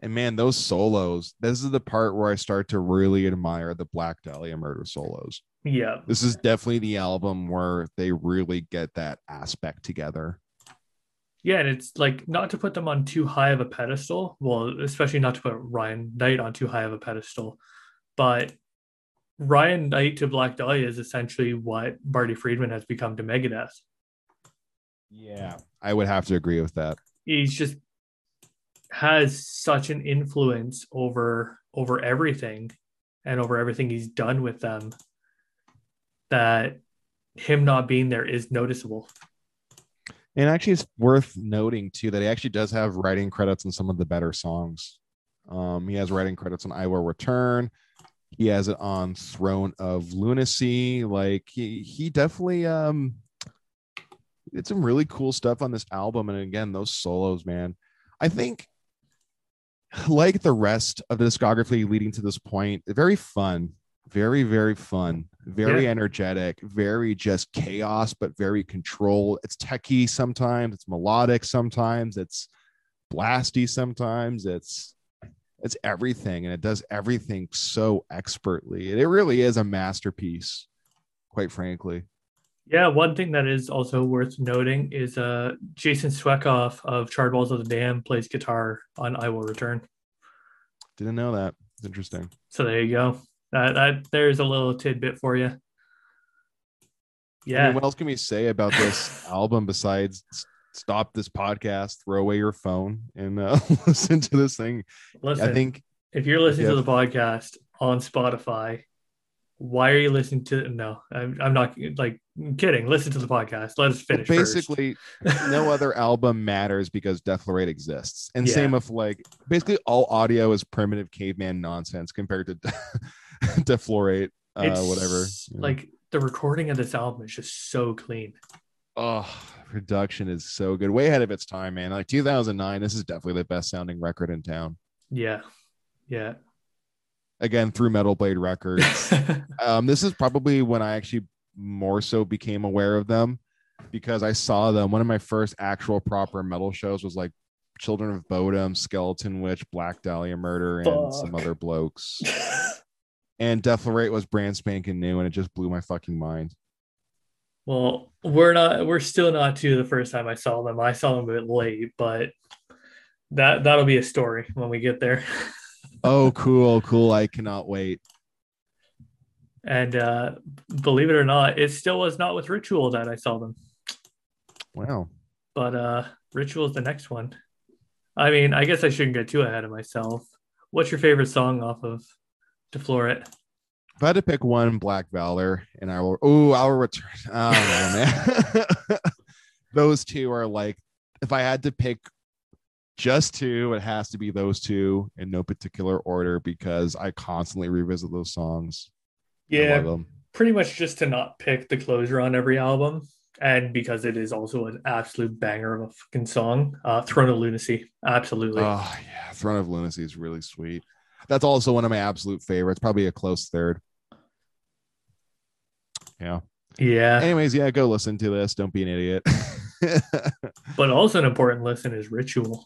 And man, those solos, this is the part where I start to really admire the Black Dahlia murder solos. Yeah, This is definitely the album where they really get that aspect together. yeah, and it's like not to put them on too high of a pedestal. Well, especially not to put Ryan Knight on too high of a pedestal, but Ryan Knight to Black Dahlia is essentially what Marty Friedman has become to Megadeth. Yeah. I would have to agree with that. He's just has such an influence over over everything and over everything he's done with them that him not being there is noticeable. And actually, it's worth noting too that he actually does have writing credits on some of the better songs. Um, he has writing credits on "I Will Return." He has it on "Throne of Lunacy." Like he, he definitely um, did some really cool stuff on this album. And again, those solos, man. I think, like the rest of the discography leading to this point, very fun, very very fun very Yeah. energetic very just chaos but very controlled it's techy sometimes it's melodic sometimes it's blasty sometimes it's it's everything and it does everything so expertly it really is a masterpiece quite frankly Yeah, one thing that is also worth noting is uh, Jason Suecof of Charred Walls of the Damned plays guitar on I Will Return. didn't know that It's interesting So there you go. That, that there's a little tidbit for you. I Yeah, mean, what else can we say about this album besides stop this podcast throw away your phone and uh, listen to this thing listen. i think if you're listening to the podcast on Spotify, why are you listening to? No, I'm, I'm not like I'm kidding. Listen to the podcast. Let us finish. first. basically no other album matters because Death exists. And Yeah. same with like basically all audio is primitive caveman nonsense compared to Death Lorate, uh, whatever. Like the recording of this album is just so clean. oh, production is so good, way ahead of its time, man. Like 2009, this is definitely the best sounding record in town. Yeah, yeah. Again, through Metal Blade Records. um, this is probably when I actually more so became aware of them because I saw them. One of my first actual proper metal shows was like Children of Bodom, Skeleton Witch, Black Dahlia Murder, and some other blokes. And Death Lorate was brand spanking new, and it just blew my fucking mind. Well, we're not. We're still not to the first time I saw them. I saw them a bit late, but that that'll be a story when we get there. Oh, cool, cool! I cannot wait. And uh, believe it or not, it still was not with Ritual that I saw them. Wow. but uh ritual is the next one i mean i guess i shouldn't get too ahead of myself what's your favorite song off of defloret If I had to pick one, Black Valor, and I will. Oh, I'll return. I man. those two are like, if I had to pick just two, it has to be those two in no particular order because I constantly revisit those songs. Yeah pretty much just to not pick the closer on every album and because it is also an absolute banger of a fucking song uh throne of lunacy absolutely Oh yeah, Throne of Lunacy is really sweet. That's also one of my absolute favorites. Probably a close third. Yeah. yeah Anyways, yeah, go listen to this. Don't be an idiot. but also an important lesson is ritual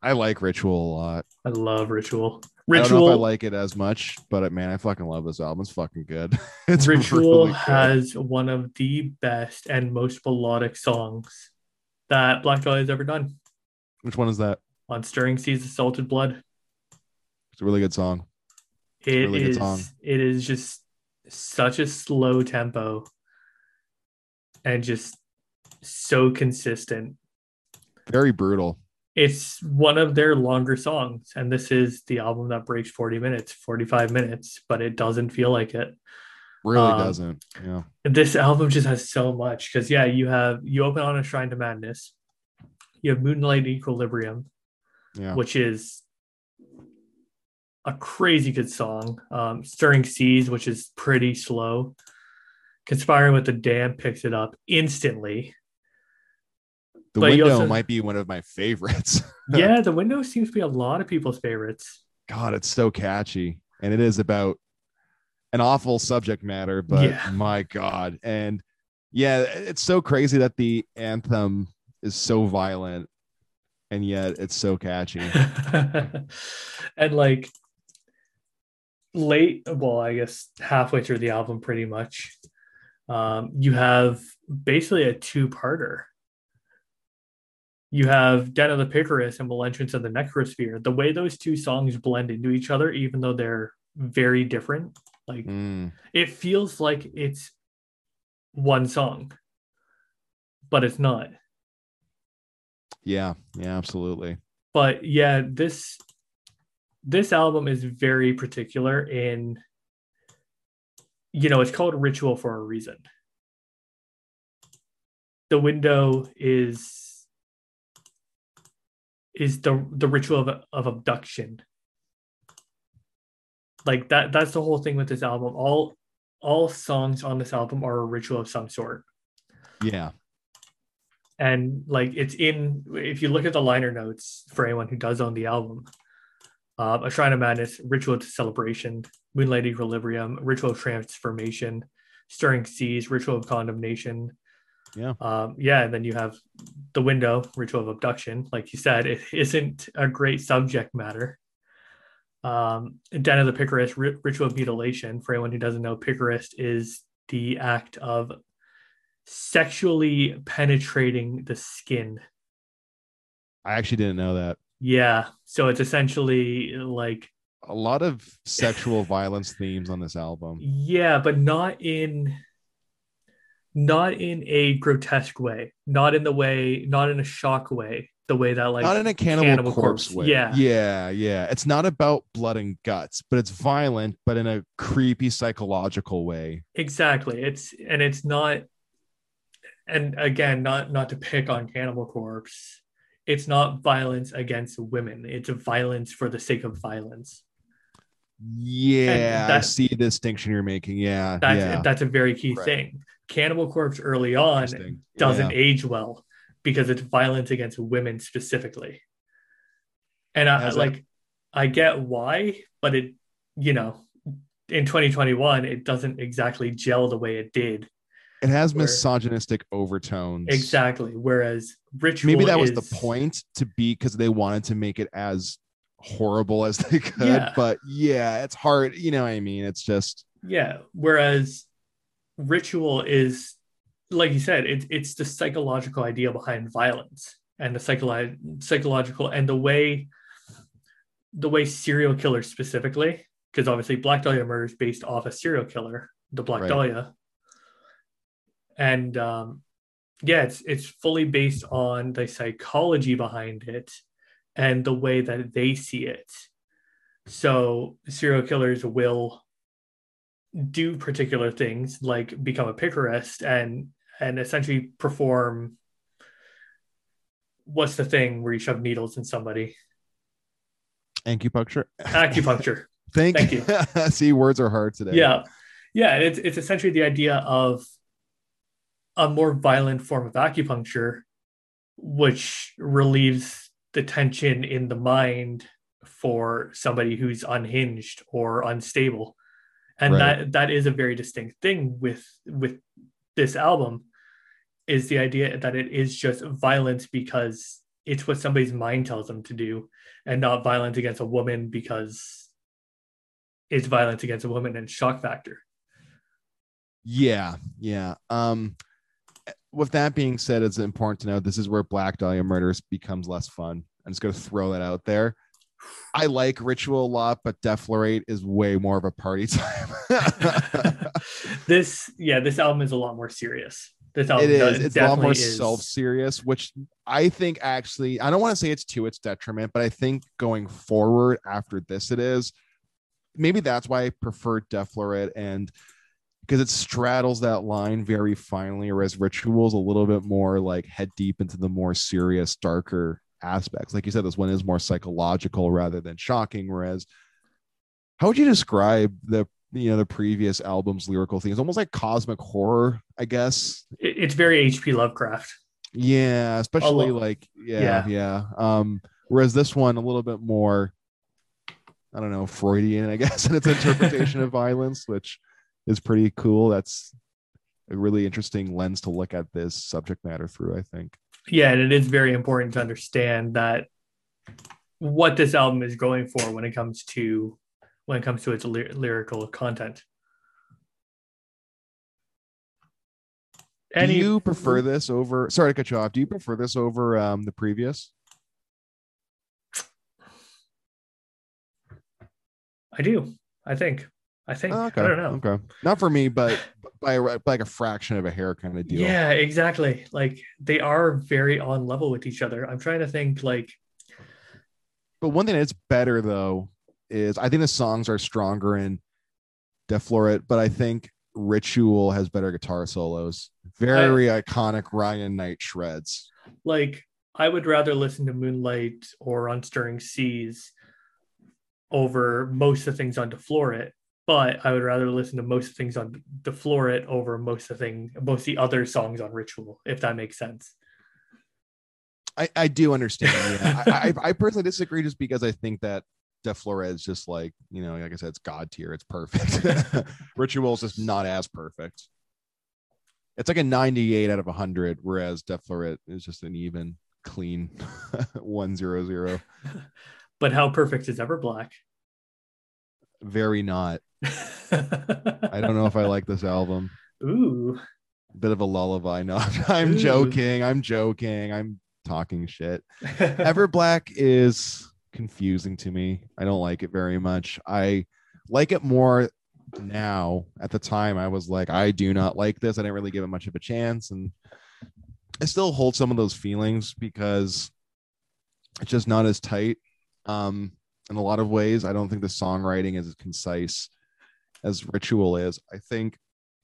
I like Ritual a lot. i love ritual I don't know ritual if I like it as much, but man, I fucking love this album. It's fucking good. it's Ritual really good. has one of the best and most melodic songs that Black Dahlia has ever done Which one is that? on Stirring Seas of Salted Blood. It's a really good song. It is. really good song. It is just such a slow tempo, and just so consistent. Very brutal. It's one of their longer songs, and this is the album that breaks forty minutes, forty-five minutes, but it doesn't feel like it. Really Um, doesn't. Yeah. this album just has so much because yeah you have you open on a shrine to madness you have moonlight equilibrium Yeah. which is a crazy good song um stirring seas which is pretty slow conspiring with the damned picks it up instantly The but window also- might be one of my favorites. yeah the window seems to be a lot of people's favorites God, it's so catchy. And it is about an awful subject matter, but Yeah. my God. And yeah, it's so crazy that the anthem is so violent and yet it's so catchy. and like late well i guess halfway through the album pretty much um, you have basically a two-parter. You have den of the picquerist and entrance of the necrosphere. The way those two songs blend into each other even though they're very different like Mm, it feels like it's one song but it's not. Yeah, yeah, absolutely. but yeah this this album is very particular in you know it's called ritual for a reason. The window is is the the ritual of, of abduction. Like that that's the whole thing with this album. All all songs on this album are a ritual of some sort. Yeah. and like it's in if you look at the liner notes for anyone who does own the album uh, a shrine of madness ritual to celebration moonlight equilibrium ritual of transformation stirring seas ritual of condemnation Yeah. um, yeah and then you have the window ritual of abduction like you said it isn't a great subject matter um, den of the picquerist ri- ritual of mutilation for anyone who doesn't know picquerist is the act of sexually penetrating the skin. I actually didn't know that. Yeah. So it's essentially like, A lot of sexual violence themes on this album. yeah, but not in not in a grotesque way, not in the way, not in a shock way, the way that like not in a cannibal, Cannibal corpse, Corpse, way. yeah. Yeah. Yeah. It's not about blood and guts, but it's violent, but in a creepy psychological way. exactly. It's and it's not and again, not not to pick on Cannibal Corpse. It's not violence against women. It's violence for the sake of violence. Yeah. I see the distinction you're making. Yeah. That's yeah. that's a very key Right. thing. Cannibal Corpse early on doesn't Yeah. age well because it's violence against women specifically. And I Has it- like I get why, but it you know, in 2021 it doesn't exactly gel the way it did. It has where- misogynistic overtones. Exactly. Whereas ritual Maybe that was is- the point to be because they wanted to make it as horrible as they could. Yeah. But yeah, it's hard. You know what I mean? It's just Yeah. Whereas ritual is, like you said, it's it's the psychological idea behind violence and the psycholo- psychological and the way the way serial killers specifically, because obviously Black Dahlia murder is based off a serial killer, the Black Right. Dahlia. And um yeah, it's it's fully based on the psychology behind it and the way that they see it. So serial killers will do particular things like become a picquerist and and essentially perform what's the thing where you shove needles in somebody acupuncture. acupuncture Thank, Thank you. see, words are hard today. yeah yeah it's, it's essentially the idea of a more violent form of acupuncture which relieves the tension in the mind for somebody who's unhinged or unstable and Right. that that is a very distinct thing with with this album is the idea that it is just violence because it's what somebody's mind tells them to do and not violence against a woman because it's violence against a woman and shock factor Yeah, yeah. Um, with that being said, it's important to know this is where Black Dahlia Murders becomes less fun. I'm just gonna throw that out there. I like Ritual a lot, but Deflorate is way more of a party time. this yeah this album is a lot more serious this album it does- is. It's a lot more is- self-serious, which I think actually I don't want to say it's to its detriment, but I think going forward after this, it is. Maybe that's why I prefer Deflorate and because it straddles that line very finely, whereas Ritual's a little bit more like head deep into the more serious, darker aspects. Like you said, this one is more psychological rather than shocking. Whereas, how would you describe the you know the previous album's lyrical themes? Almost like cosmic horror, I guess. It's very hp lovecraft Yeah, especially like yeah, Yeah. yeah, Um, whereas this one a little bit more, I don't know, Freudian, I guess, in its interpretation of violence, which is pretty cool. That's a really interesting lens to look at this subject matter through. I think. yeah and it is very important to understand that what this album is going for when it comes to when it comes to its ly- lyrical content do you prefer this over? Sorry to cut you off. Do you prefer this over um, the previous? i do i think i think Oh, okay, i don't know Okay, not for me, but by, a- by like a fraction of a hair kind of deal. Yeah, exactly. Like they are very on level with each other. I'm trying to think like But one thing that's better though is I think the songs are stronger in Deflorate, but I think Ritual has better guitar solos. Very iconic Ryan Knight shreds. Like I would rather listen to Moonlight or On Stirring Seas over most of the things on Defloor It, but I would rather listen to most of the things on Defloor It over most of the thing most of the other songs on Ritual, if that makes sense. I, I do understand. Yeah. I, I, I personally disagree just because I think that Defloor It is just like, you know, like I said, it's God tier. It's perfect. Ritual is just not as perfect. It's like a 98 out of 100, whereas Defloor is just an even, clean 100. But how perfect is Everblack? Very not. I don't know if I like this album. Ooh. Bit of a lullaby. No, I'm Ooh. joking. I'm joking. I'm talking shit. Ever Black is confusing to me. I don't like it very much. I like it more now. At the time, I was like, I do not like this. I didn't really give it much of a chance. And I still hold some of those feelings because it's just not as tight. Um, in a lot of ways, I don't think the songwriting is as concise as Ritual is. I think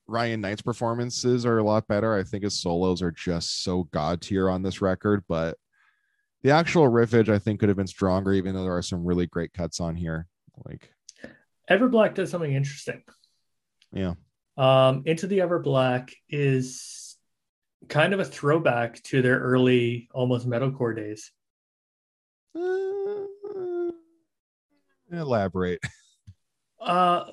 Ryan Knight's performances are a lot better. I think his solos are just so god tier on this record, but the actual riffage I think could have been stronger, even though there are some really great cuts on here. Like Everblack does something interesting. Yeah. Um, Into the Everblack is kind of a throwback to their early almost metalcore days. Uh, elaborate. Uh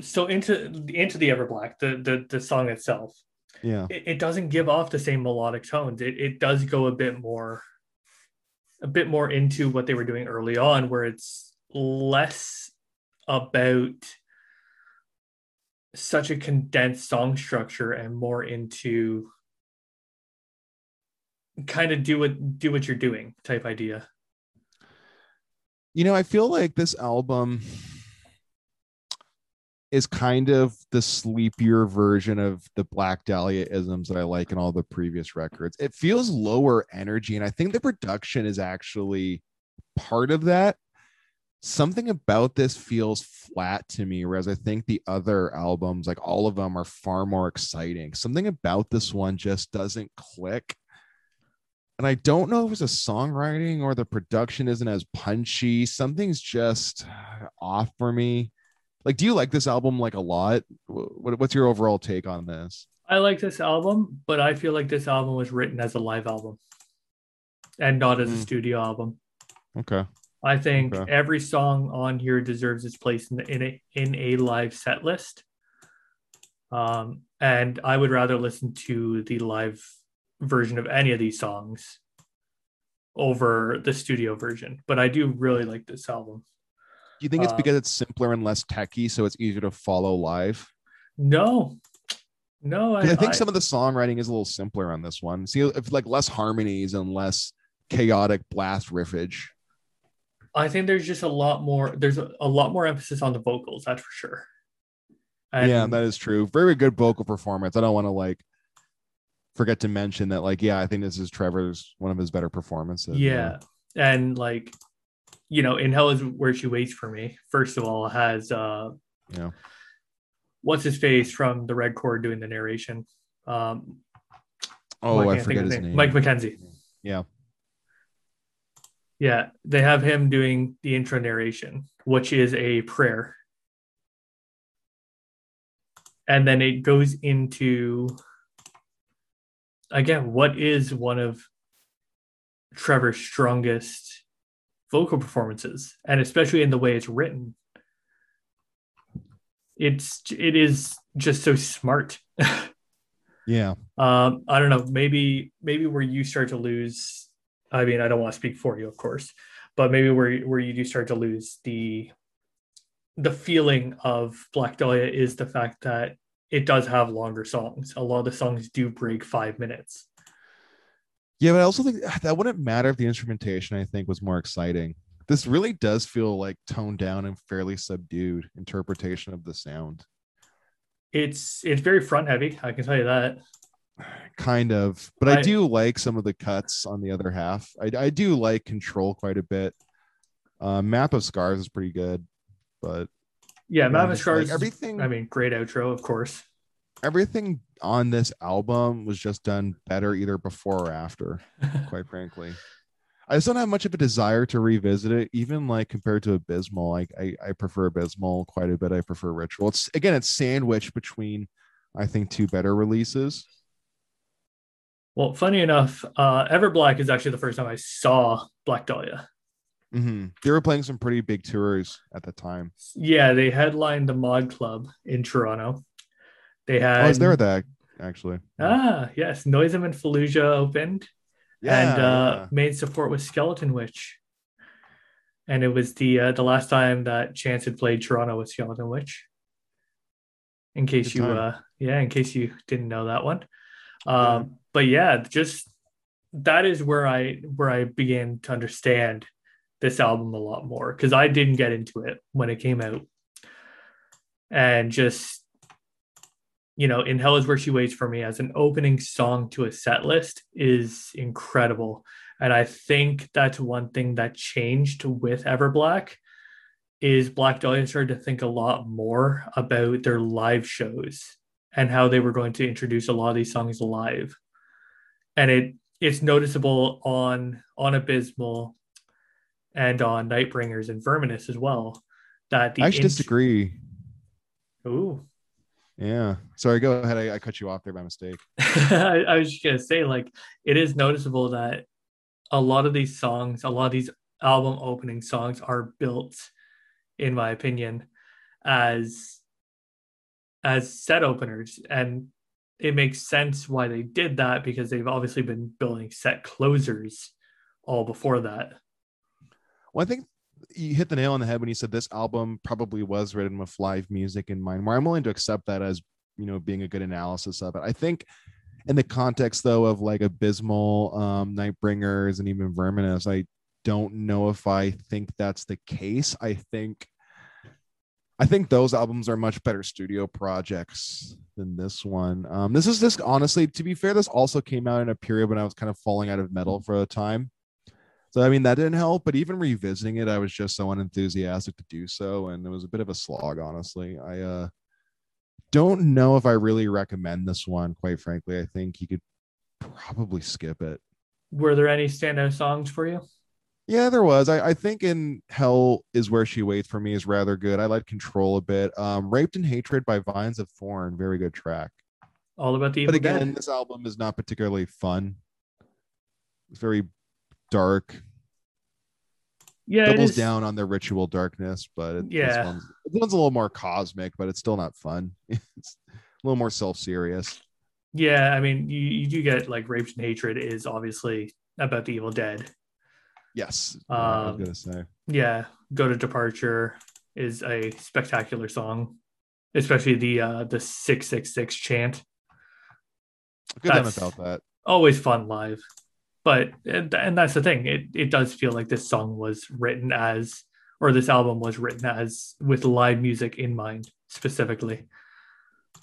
so into into the Everblack, the the the song itself. Yeah. It, it doesn't give off the same melodic tones. It it does go a bit more a bit more into what they were doing early on where it's less about such a condensed song structure and more into kind of do what do what you're doing type idea you know i feel like this album is kind of the sleepier version of the black dahlia isms that i like in all the previous records. It feels lower energy and i think the production is actually part of that. Something about this feels flat to me whereas i think the other albums like all of them are far more exciting. Something about this one just doesn't click and I don't know if it's a songwriting or the production isn't as punchy. Something's just off for me. Like, do you like this album like a lot? what's your overall take on this? I like this album, but I feel like this album was written as a live album and not as mm. a hmm. studio album. Okay. I think okay. every song on here deserves its place in, the, in a in a live set list. Um, and I would rather listen to the live version of any of these songs over the studio version. But I do really like this album. Do you think it's uh, because it's simpler and less techy, so it's easier to follow live? No, no. I, I think I, some of the songwriting is a little simpler on this one. See, if like less harmonies and less chaotic blast riffage. I think there's just a lot more. There's a, a lot more emphasis on the vocals. That's for sure. And, yeah, that is true. Very good vocal performance. I don't want to like forget to mention that like yeah i think this is trevor's one of his better performances yeah. And like you know in hell is where she waits for me first of all has uh yeah. what's his face from the red chord doing the narration? Um oh i, forget his name. name. Mike mckenzie. Yeah. Yeah they have him doing the intro narration which is a prayer. And then it goes into again, what is one of Trevor's strongest vocal performances, and especially in the way it's written, it's it is just so smart. yeah. Um, I don't know. Maybe maybe where you start to lose. I mean, I don't want to speak for you, of course, but maybe where where you do start to lose the the feeling of Black Dahlia is the fact that it does have longer songs. A lot of the songs do break five minutes. Yeah, but I also think that wouldn't matter if the instrumentation I think was more exciting. This really does feel like toned down and fairly subdued interpretation of the sound. It's it's very front heavy, I can tell you that. Kind of, but I, I do like some of the cuts on the other half. I, I do like control quite a bit. Uh, Map of Scars is pretty good, but yeah, of Scars. Like everything. I mean, great outro, of course. everything on this album was just done better either before or after, quite frankly. I just don't have much of a desire to revisit it, even like compared to Abysmal. Like I, I prefer Abysmal quite a bit. I prefer Ritual. It's again, it's sandwiched between, I think, two better releases. Well, funny enough, uh, Everblack is actually the first time I saw Black Dahlia. Mm-hmm. They were playing some pretty big tours at the time. Yeah, they headlined the Mod Club in Toronto. They had. I was there that actually. Ah, yes, Noisem and Fallujah opened Yeah, and uh, yeah. main support was Skeleton Witch. And it was the uh, the last time that Chance had played Toronto with Skeleton Witch. In case Good you, time. uh, yeah, in case you didn't know that one, um, but yeah, just that is where I where I began to understand this album a lot more because I didn't get into it when it came out, and just you know, in Hell is Where She Waits for Me as an opening song to a set list is incredible. And I think that's one thing that changed with Everblack is Black Dahlia started to think a lot more about their live shows and how they were going to introduce a lot of these songs live. And it it's noticeable on on Abysmal and on Nightbringers and Verminous as well. That the I actually int- disagree. Ooh. Yeah. Sorry, go ahead. I, I cut you off there by mistake. I, I was just gonna say, like, it is noticeable that a lot of these songs, a lot of these album opening songs are built, in my opinion, as as set openers. And it makes sense why they did that because they've obviously been building set closers all before that. Well, I think you hit the nail on the head when you said this album probably was written with live music in mind. Where I'm willing to accept that as you know being a good analysis of it. I think in the context though of like Abysmal, um, Nightbringers, and even Verminous, I don't know if I think that's the case. I think I think those albums are much better studio projects than this one. Um, this is this honestly, to be fair, this also came out in a period when I was kind of falling out of metal for a time. So I mean that didn't help, but even revisiting it, I was just so unenthusiastic to do so, and it was a bit of a slog, honestly. I uh don't know if I really recommend this one, quite frankly. I think you could probably skip it. Were there any standout songs for you? Yeah, there was. I, I think in Hell is where she waits for me is rather good. I like Control a bit. Um, Raped in Hatred by Vines of Thorn, very good track. All about the But again, this album is not particularly fun. It's very dark. Yeah, doubles down on their ritual darkness, but it, Yeah. this, one's, this one's a little more cosmic, but it's still not fun. it's a little more self serious. Yeah, I mean, you, you do get like Raped and Hatred is obviously about the Evil Dead. Yes, yeah, I was Um, gonna say. Yeah, Goat of Departure is a spectacular song, especially the uh the 666 chant. Good that's- about that. Always fun live. But and, and that's the thing. It it does feel like this song was written as or this album was written as with live music in mind specifically.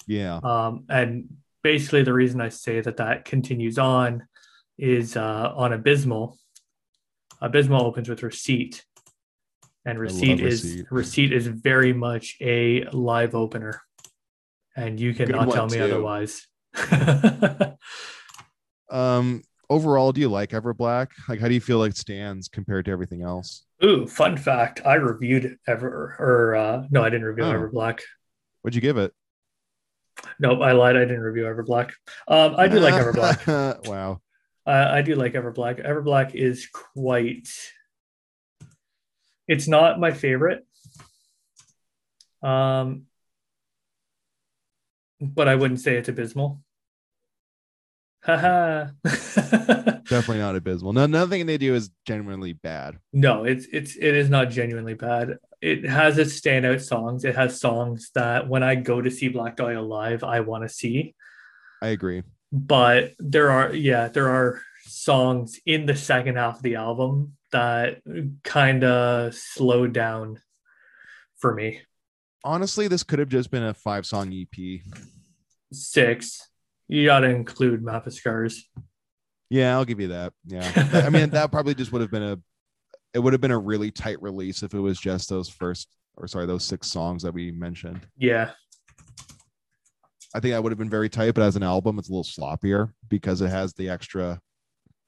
Yeah, Um, and basically, the reason I say that that continues on is uh, on Abysmal. Abysmal opens with Receipt, and Receipt is Receipt. Receipt is very much a live opener, and you cannot tell me too. otherwise. Um, overall, do you like Everblack? Like, how do you feel like it stands compared to everything else? Ooh, fun fact! I reviewed Ever, or uh, no, I didn't review Oh. Everblack. What'd you give it? Nope, I lied. I didn't review Everblack. Um, I do like Everblack. wow. Uh, I do like Everblack. Everblack is quite. It's not my favorite. Um, but I wouldn't say it's abysmal. Haha. Definitely not abysmal. No, nothing they do is genuinely bad. no, it's it's it is not genuinely bad. It has its standout songs. It has songs that when I go to see Black Dahlia live, I want to see. I agree. but there are yeah there are songs in the second half of the album that kind of slowed down for me Honestly, this could have just been a five song EP. six you gotta include map of scars Yeah, I'll give you that. Yeah. I mean, that probably just would have been a it would have been a really tight release if it was just those first or sorry, those six songs that we mentioned. yeah I think that would have been very tight, but as an album, it's a little sloppier because it has the extra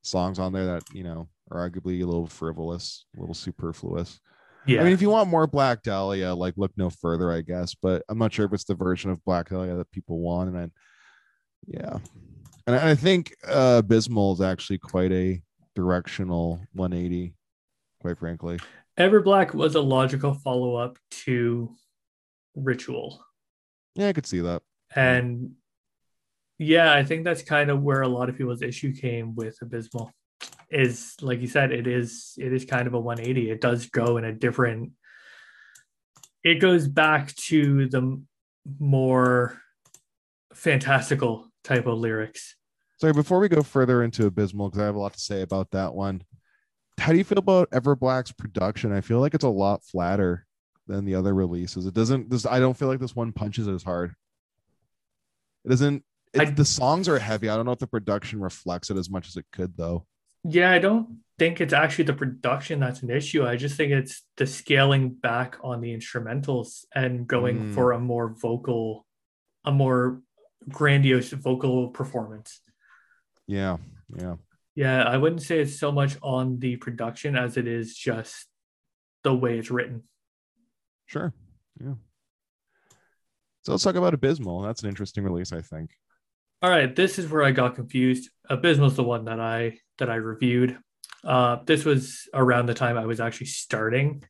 songs on there that you know are arguably a little frivolous, a little superfluous. Yeah. I mean, if you want more Black Dahlia, like look no further, I guess. But I'm not sure if it's the version of Black Dahlia that people want. And then, yeah, and I think uh, Abysmal is actually quite a directional 180, quite frankly. Everblack was a logical follow up to Ritual. Yeah, I could see that. And yeah, I think that's kind of where a lot of people's issue came with Abysmal. Is like you said, it is it is kind of a 180. It does go in a different. It goes back to the more fantastical type of lyrics. Sorry, before we go further into Abysmal, because I have a lot to say about that one. How do you feel about Everblack's production? I feel like it's a lot flatter than the other releases. It doesn't. This I don't feel like this one punches as hard. It doesn't. It, I- the songs are heavy. I don't know if the production reflects it as much as it could, though. Yeah, I don't think it's actually the production that's an issue. I just think it's the scaling back on the instrumentals and going Mm. for a more vocal, a more grandiose vocal performance. Yeah, yeah. Yeah, I wouldn't say it's so much on the production as it is just the way it's written. Sure. Yeah. So let's talk about Abysmal. That's an interesting release, I think. All right, this is where I got confused. Abysmal's the one that I that I reviewed. Uh, this was around the time I was actually starting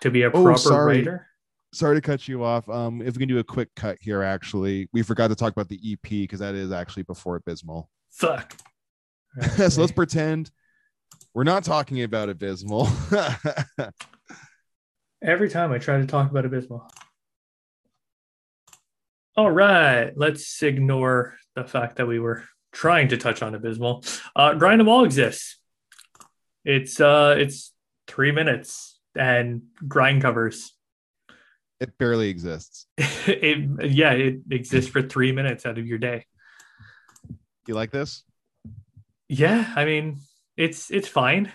to be a Oh, proper sorry. writer. Sorry to cut you off. Um, if we can do a quick cut here, actually, we forgot to talk about the EP because that is actually before Abysmal. Fuck. so let's pretend we're not talking about Abysmal. Every time I try to talk about Abysmal. All right, let's ignore the fact that we were trying to touch on Abysmal. Uh, Grind 'em all exists. It's uh, it's three minutes and grind covers. It barely exists. it yeah, it exists for three minutes out of your day. You like this? Yeah, I mean, it's it's fine.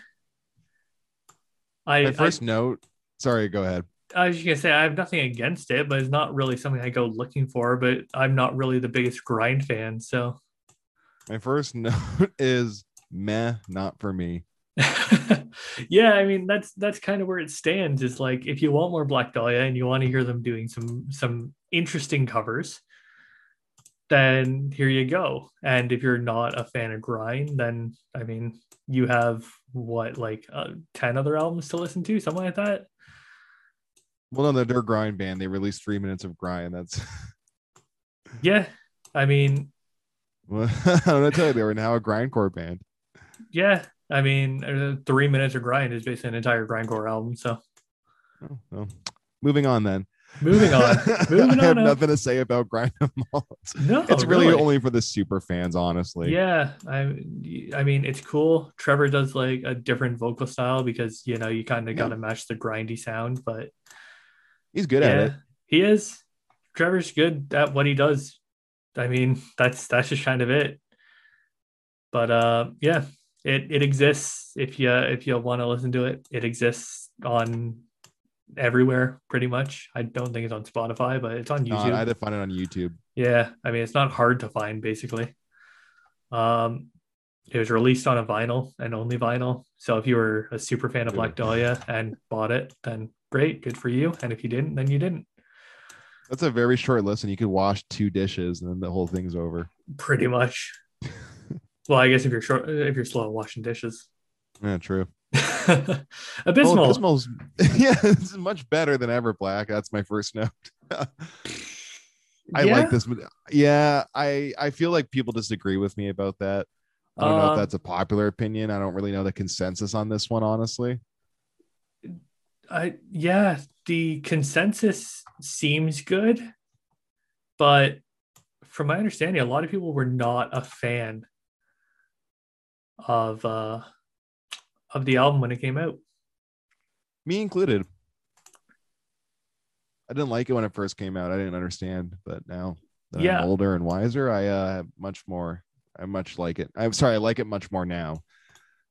I My I- first note. Sorry, go ahead. I was just gonna say I have nothing against it, but it's not really something I go looking for. But I'm not really the biggest grind fan, so My first note is meh, not for me. yeah, I mean that's that's kind of where it stands. Is like if you want more Black Dahlia and you want to hear them doing some some interesting covers, then here you go. And if you're not a fan of grind, then I mean you have what like uh, ten other albums to listen to, something like that. Well, no, they're grind band. They released three minutes of grind. That's Yeah, I mean well, I don't know. Tell you, they were now a grindcore band. yeah, I mean uh, three minutes of grind is basically an entire grindcore album. So Oh, well. Moving on then. moving on, moving I have on. up. nothing to say about grind all. No, It's really, really. only for the super fans, honestly. Yeah, I I mean it's cool. Trevor does like a different vocal style because you know you kind of Yeah. got to match the grindy sound, but He's good at it. he is. Trevor's good at what he does. I mean, that's that's just kind of it. But uh yeah, it it exists if you if you want to listen to it. It exists on everywhere pretty much. I don't think it's on Spotify, but it's on youtube No. I had to find it on YouTube. Yeah, I mean it's not hard to find basically. Um it was released on a vinyl and only vinyl. So if you were a super fan of Black Dahlia and bought it, then great, good for you. And if you didn't, then you didn't. That's a very short listen. You could wash two dishes and then the whole thing's over. Pretty much. Well, I guess if you're short if you're slow washing dishes. Yeah, true. Abysmal. Well, Abysmal's yeah, it's much better than Everblack. That's my first note. I Yeah? like this. Yeah, I I feel like people disagree with me about that. I don't know Um, if that's a popular opinion. I don't really know the consensus on this one, honestly. I yeah, the consensus seems good, but from my understanding, a lot of people were not a fan of uh of the album when it came out. Me included. I didn't like it when it first came out. I didn't understand, but now that Yeah. I'm older and wiser, I uh have much more. I much like it. I'm sorry, I like it much more now.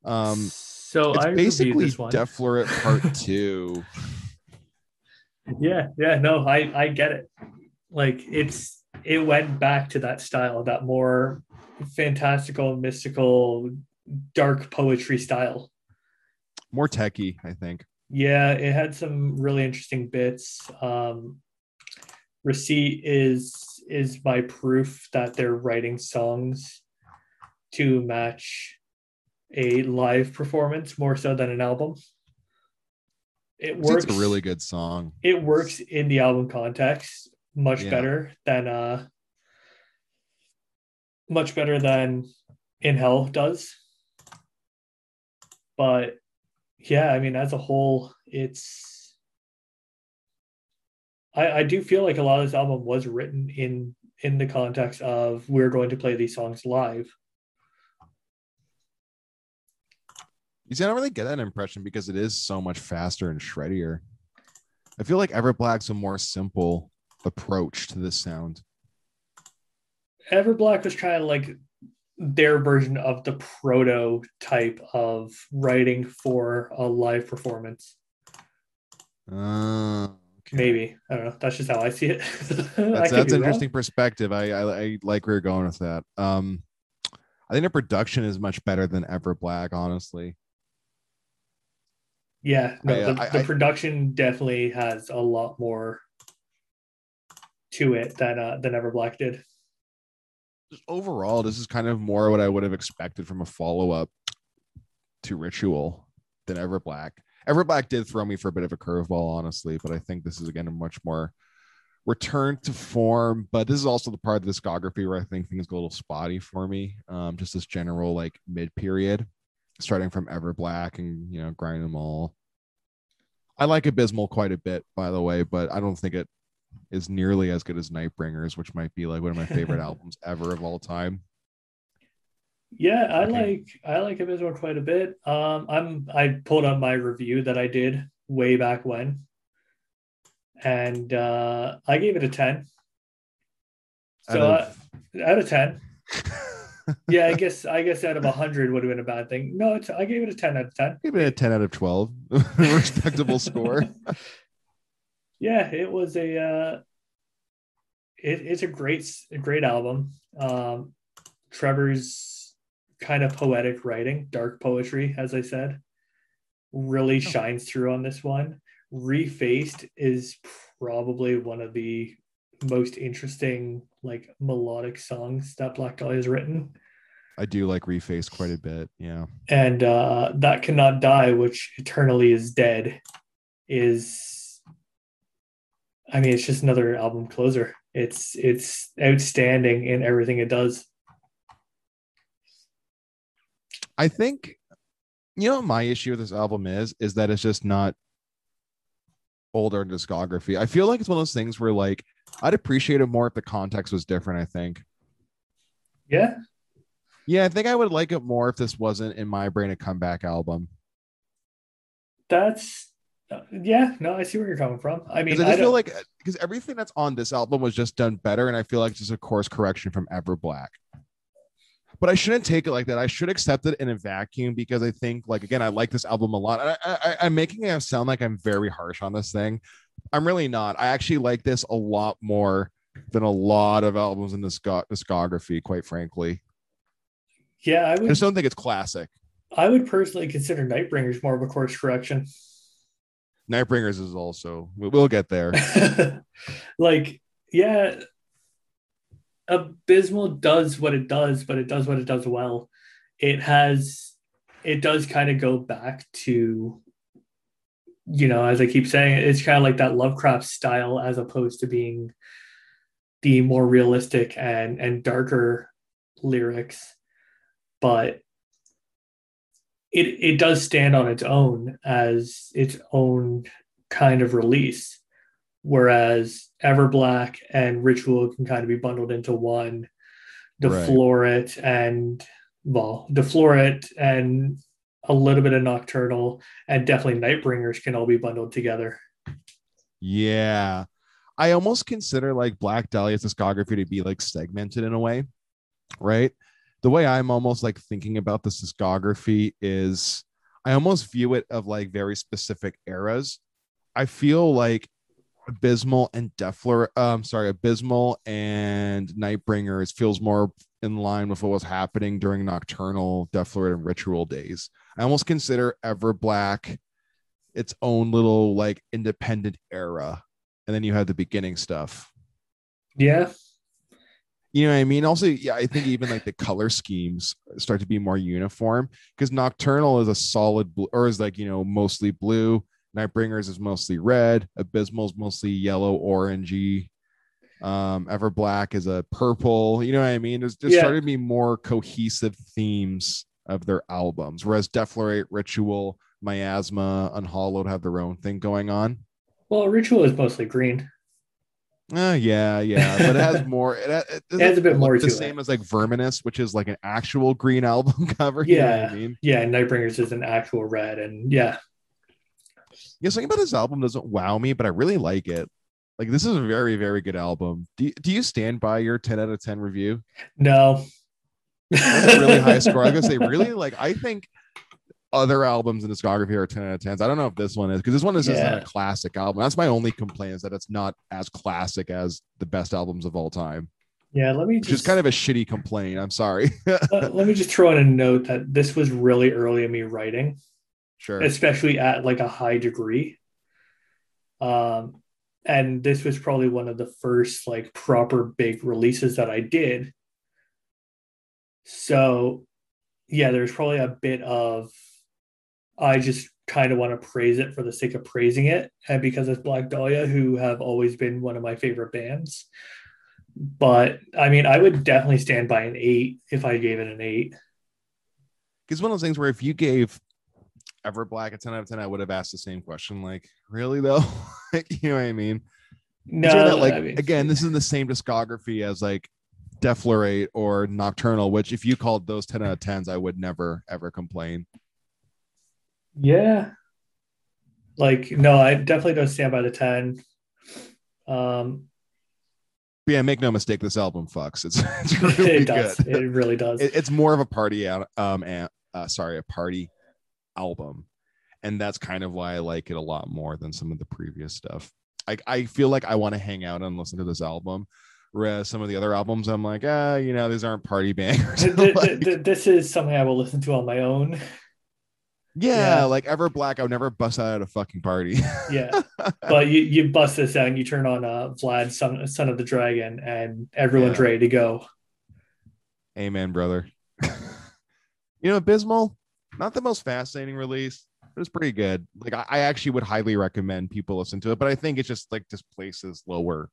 Um, so it's I basically this one. Deflorate Part Two. yeah, yeah, no, I I get it. Like it's it went back to that style, that more fantastical, mystical, dark poetry style. More techie, I think. Yeah, it had some really interesting bits. Um, Receipt is is my proof that they're writing songs to match a live performance more so than an album. It works. It's a really good song. It works in the album context much Yeah. better than uh much better than in hell does but yeah i mean as a whole it's i i do feel like a lot of this album was written in in the context of we're going to play these songs live You see, I don't really get that impression because it is so much faster and shreddier. I feel like Everblack's a more simple approach to this sound. everblack was trying to like their version of the prototype of writing for a live performance Uh, okay. maybe i don't know that's just how i see it That's, that's wrong. interesting perspective. I, I I like where you're going with that. Um, I think the production is much better than Everblack, honestly. Yeah, no, I, uh, the, I- the production definitely has a lot more to it than uh, than Everblack did. Overall, this is kind of more what I would have expected from a follow up to Ritual than Everblack. Everblack did throw me for a bit of a curveball, honestly, but I think this is again a much more return to form. But this is also the part of the discography where I think things go a little spotty for me. Um, just this general like mid period, starting from Everblack and you know grinding them all. I like Abysmal quite a bit, by the way, but I don't think it is nearly as good as Nightbringers, which might be like one of my favorite albums ever of all time. Yeah, I Okay. like I like Abysmal quite a bit. Um, I'm I pulled up my review that I did way back when, and uh, I gave it a ten. So Out uh, out of ten, yeah, I guess I guess out of hundred would have been a bad thing. No, it's, I gave it a ten out of ten. Give it a 10 out of 12. Respectable score. Yeah it was a uh it, it's a great a great album um trevor's kind of poetic writing dark poetry as i said really shines through on this one refaced is probably one of the most interesting like melodic songs that black dahlia has written I do like Reface quite a bit. Yeah. and uh, that cannot die which eternally is dead is i mean it's just another album closer it's it's outstanding in everything it does I think, you know, what my issue with this album is, is that it's just not older discography. I feel like it's one of those things where, like, I'd appreciate it more if the context was different. I think. yeah Yeah, I think I would like it more if this wasn't in my brain a comeback album. that's yeah no i see where you're coming from i mean I I, just feel don't, like uh, because everything that's on this album was just done better, and I feel like it's just a course correction from Everblack. But I shouldn't take it like that. I should accept it in a vacuum because I think, like, again, I like this album a lot. I, I, I'm making it sound like I'm very harsh on this thing. I'm really not. I actually like this a lot more than a lot of albums in this discography, quite frankly. yeah i I just don't think it's classic. i would personally consider nightbringers more of a course correction Nightbringers is also. we- We'll get there. like yeah abysmal does what it does but it does what it does well it has it does kind of go back to you know as i keep saying it's kind of like that lovecraft style as opposed to being the more realistic and and darker lyrics but it it does stand on its own as its own kind of release whereas Everblack and Ritual can kind of be bundled into one. Right. Deflorate and well, Deflorate and a little bit of Nocturnal and definitely Nightbringers can all be bundled together. Yeah. I almost consider like Black Dahlia's discography to be like segmented in a way, right? The way I'm almost like thinking about this discography is I almost view it of like very specific eras. I feel like Abysmal and Deflor, um, sorry, Abysmal and Nightbringers feels more in line with what was happening during Nocturnal, Deflorate, and Ritual days. I almost consider Everblack its own little like independent era, and then you have the beginning stuff. Yeah, You know what I mean? Also, yeah, I think even like the color schemes start to be more uniform because Nocturnal is a solid blue, or is like you know mostly blue. Nightbringers is mostly red. Abysmal is mostly yellow, orangey. Um, Everblack is a purple. You know what I mean? There's, there's Yeah. started to be more cohesive themes of their albums, whereas Deflorate, Ritual, Miasma, Unhallowed have their own thing going on. well, Ritual is mostly green. Uh, yeah, yeah, but it has more. It, it, It has a bit more the same it. as like Verminous, which is like an actual green album cover. you know what Yeah. I mean, Yeah, Nightbringers is an actual red, and yeah, yeah. Something about this album doesn't wow me, but I really like it. Like this is a very, very good album. Do you, do you stand by your ten out of ten review? no, That's a really high score. I was gonna say really like I think other albums in discography are 10 out of 10s. I don't know if this one is because this one is just not a classic album. That's my only complaint is that it's not as classic as the best albums of all time, Yeah, let me which just kind of a shitty complaint. I'm sorry. uh, let me just throw in a note that this was really early in me writing, sure. especially at like a high degree. Um, and this was probably one of the first like proper big releases that I did. So, yeah, there's probably a bit of I just kind of want to praise it for the sake of praising it, and because it's Black Dahlia, who have always been one of my favorite bands. But I mean, I would definitely stand by an eight if I gave it an eight. It's one of those things where if you gave Everblack a 10 out of 10, I would have asked the same question. Like, really though? Like, you know what I mean? No, that, like I mean, again, this is in the same discography as like Deflorate or Nocturnal, which if you called those 10 out of 10s, I would never ever complain. Yeah, like no, I definitely don't stand by the ten. Um, yeah, make no mistake, this album fucks. It's, it's really it does. good. It really does. It- it's more of a party out um and uh sorry, a party album. And that's kind of why I like it a lot more than some of the previous stuff. I, I feel like I want to hang out and listen to this album. Whereas some of the other albums, I'm like, ah, you know, these aren't party bangers. Like, th- th- this is something I will listen to on my own. Yeah, yeah. like Everblack, I would never bust out at a fucking party. Yeah, but you, you bust this out and you turn on uh, Vlad, son, son of the Dragon, and everyone's Yeah. ready to go. Amen, brother. you know, Abysmal, not the most fascinating release, but it's pretty good. Like I, I actually would highly recommend people listen to it, but I think it's just like this place is lower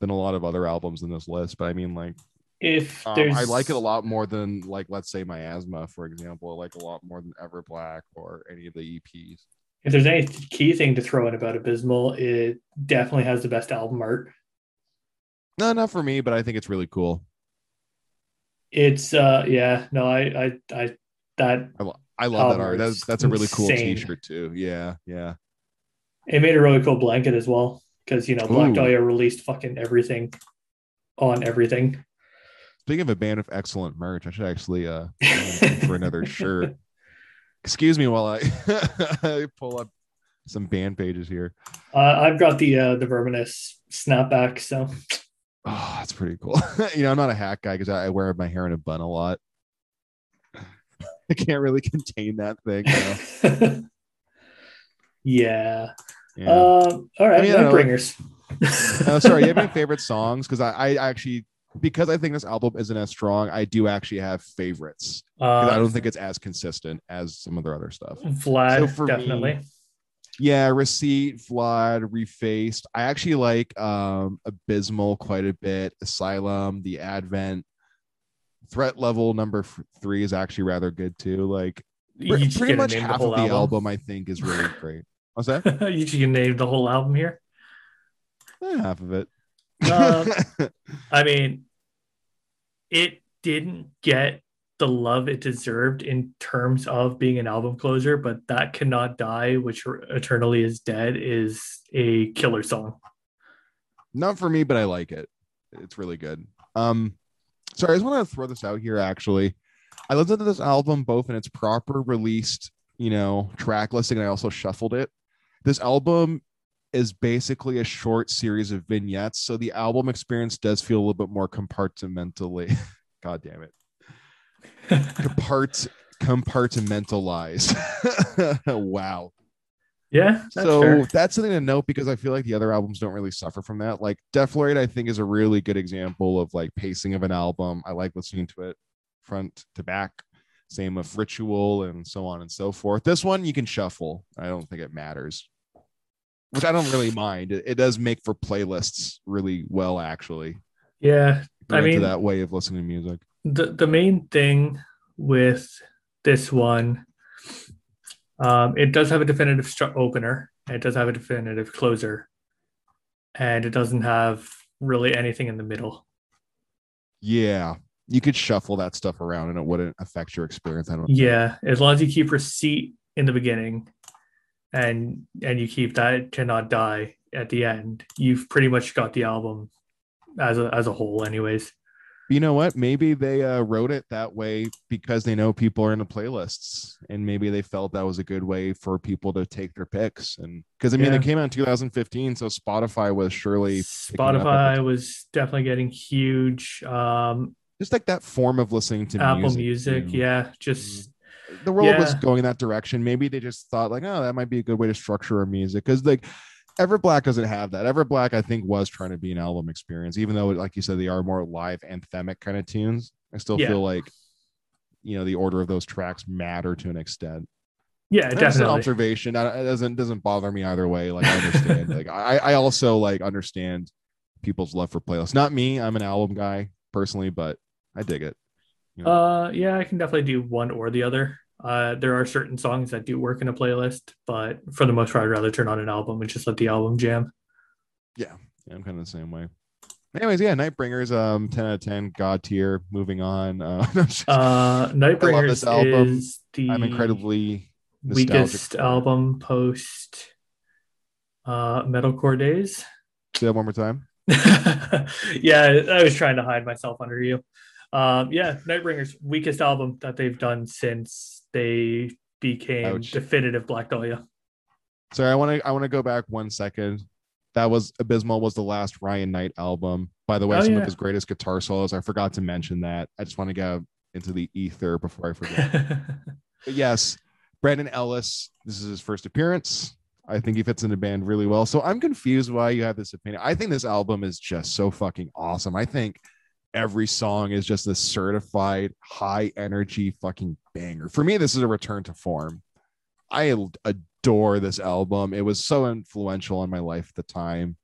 than a lot of other albums in this list. But I mean, like If um, I like it a lot more than like let's say Miasma, for example. I like a lot more than Everblack or any of the EPs. If there's any key thing to throw in about Abysmal, it definitely has the best album art. No, not for me, but I think it's really cool. It's uh, yeah, no, I, I, I, that I, lo- I love that art. That's that's a really cool insane. T-shirt too. Yeah, yeah. it made a really cool blanket as well because you know Black Ooh. Dahlia released fucking everything on everything. Speaking of a band of excellent merch, I should actually uh for another shirt. Excuse me while I, I pull up some band pages here. Uh, I've got the uh, the Verminous snapback, so Oh, that's pretty cool. you know, I'm not a hat guy because I, I wear my hair in a bun a lot. I can't really contain that thing. know? yeah. Yeah. Um, all right, I mean, know. Oh, sorry. You have any favorite songs? Because I, I actually, because I think this album isn't as strong, I do actually have favorites. 'Cause I Uh, don't think it's as consistent as some of their other stuff. Vlad, So for me- definitely. Yeah, Receipt, Vlad, Refaced. I actually like um Abysmal quite a bit. Asylum, The Advent, Threat Level number f- three is actually rather good too. Like You pretty much name half of the album. I think is really great. What's that? you just gonna name the whole album here. Eh, half of it. Um, I mean, it didn't get the love it deserved in terms of being an album closer, but that cannot die, which eternally is dead, is a killer song. Not for me, but I like it. It's really good. Um, sorry, I just want to throw this out here. Actually, I listened to this album both in its proper released, you know, track listing, and I also shuffled it. This album is basically a short series of vignettes. So the album experience does feel a little bit more compartmentally. God damn it. Compart compartmentalized. wow. Yeah. that's so fair. that's something to note because I feel like the other albums don't really suffer from that. Like Deflorate, I think, is a really good example of like pacing of an album. I like listening to it front to back. Same with Ritual and so on and so forth. This one you can shuffle. I don't think it matters, which I don't really mind. It, it does make for playlists really well, actually. yeah. I mean, that way of listening to music. the the main thing with this one, um, it does have a definitive stru- opener. It does have a definitive closer, and it doesn't have really anything in the middle. Yeah, you could shuffle that stuff around and it wouldn't affect your experience. I don't. think. Yeah, as long as you keep receipt in the beginning, and and you keep that cannot die at the end, you've pretty much got the album as a as a whole, anyways. you know what? Maybe they uh, wrote it that way because they know people are into playlists, and maybe they felt that was a good way for people to take their picks. And because I mean, Yeah. they came out in 2015, so Spotify was surely picking up at Spotify was definitely getting huge. Um, just like that form of listening to Apple music. Music, yeah, just the world was going in that direction. Maybe they just thought like, oh, that might be a good way to structure our music because like. Everblack doesn't have that. Everblack, I think, was trying to be an album experience, even though, like you said, they are more live anthemic kind of tunes. I still Yeah. feel like, you know, the order of those tracks matter to an extent. yeah, That's an definitely. observation. I- It doesn't doesn't bother me either way. Like I understand. like I, I also like understand people's love for playlists. Not me. I'm an album guy personally, but I dig it. Uh, yeah, I can definitely do one or the other. Uh, there are certain songs that do work in a playlist, but for the most part, I'd rather turn on an album and just let the album jam. Yeah, I'm kind of the same way. Anyways, yeah, Nightbringers, um, 10 out of 10, God tier. Moving on. Uh, Uh, Nightbringers this album. is the I'm incredibly weakest album post uh, metalcore days. Say that one more time. yeah, I was trying to hide myself under you. Um, yeah, Nightbringers weakest album that they've done since they became Ouch. definitive Black Dahlia. Sorry, I want to I want to go back one second. That was Abysmal was the last Ryan Knight album. By the way, Oh, some yeah. of his greatest guitar solos. I forgot to mention that. I just want to go into the ether before I forget. But yes, Brandon Ellis. This is his first appearance. I think he fits in the band really well. So I'm confused why you have this opinion. I think this album is just so fucking awesome. I think every song is just a certified high energy fucking banger. For me, this is a return to form. I adore this album. It was so influential in my life at the time.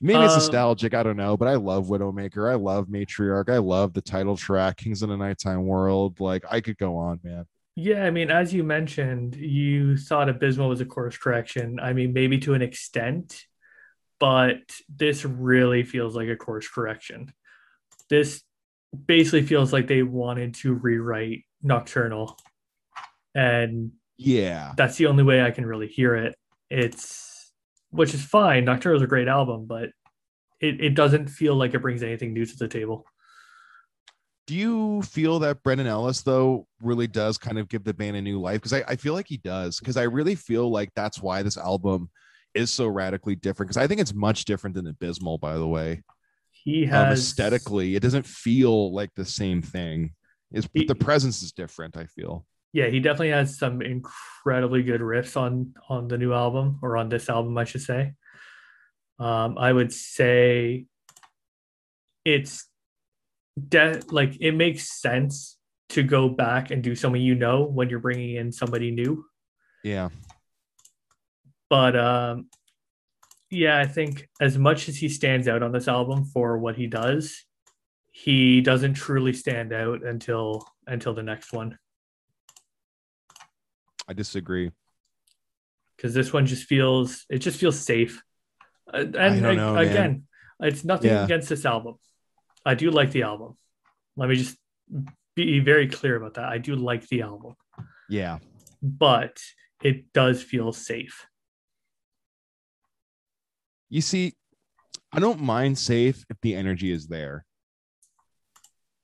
Maybe it's Um, nostalgic, I don't know, but I love Widowmaker. I love Matriarch. I love the title track, Kings of the Nighttime World. Like I could go on, man. yeah, I mean, as you mentioned, you thought Abysmal was a course correction. I mean, maybe to an extent, but this really feels like a course correction. This basically feels like they wanted to rewrite Nocturnal. And Yeah. that's the only way I can really hear it. It's which is fine. Nocturnal is a great album, but it, it doesn't feel like it brings anything new to the table. Do you feel that Brandon Ellis, though, really does kind of give the band a new life? Because I, I feel like he does. Because I really feel like that's why this album is so radically different. Because I think it's much different than Abysmal, by the way. He Um, has aesthetically, it doesn't feel like the same thing. He- the presence is different, I feel. yeah, he definitely has some incredibly good riffs on on the new album or on this album, I should say. Um, I would say it's de- like it makes sense to go back and do something you know when you're bringing in somebody new. Yeah. But um, yeah, I think as much as he stands out on this album for what he does, he doesn't truly stand out until until the next one. I disagree. because this one just feels it just feels safe. Uh, and I know, man. again, it's nothing Yeah. against this album. I do like the album. Let me just be very clear about that. I do like the album, Yeah. but it does feel safe. You see, I don't mind safe if the energy is there.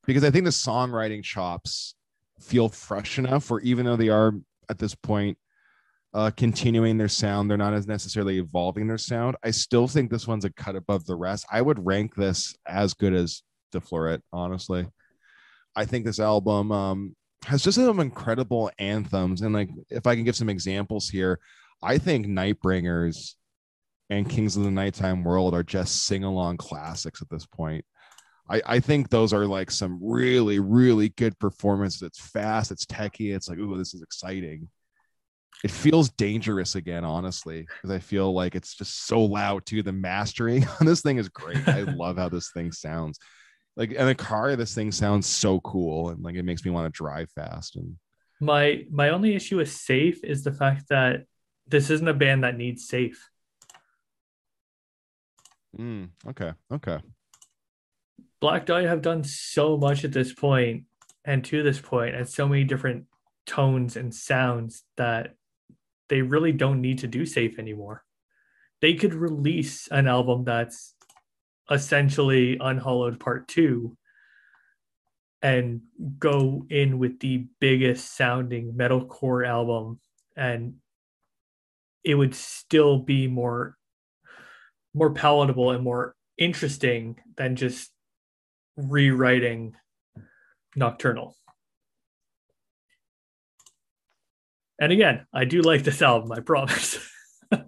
Because I think the songwriting chops feel fresh enough where even though they are at this point uh, continuing their sound. They're not as necessarily evolving their sound. I still think this one's a cut above the rest. I would rank this as good as Deflorate, honestly. I think this album um, has just some incredible anthems. And like, if I can give some examples here, I think Nightbringers and Kings of the Nighttime World are just sing along classics at this point. I, I think those are like some really, really good performances. It's fast, it's techy, it's like, ooh, this is exciting. It feels dangerous again, honestly, because I feel like it's just so loud too. The mastering on this thing is great. I love how this thing sounds. Like in a car, this thing sounds so cool and like it makes me want to drive fast. And My my only issue with safe is the fact that this isn't a band that needs safe. Mm, okay, okay. Black Dahlia have done so much at this point and to this point and so many different tones and sounds that they really don't need to do safe anymore. They could release an album that's essentially Unhallowed Part 2 and go in with the biggest sounding metalcore album and it would still be more more palatable and more interesting than just rewriting Nocturnal. And again, I do like this album, I promise.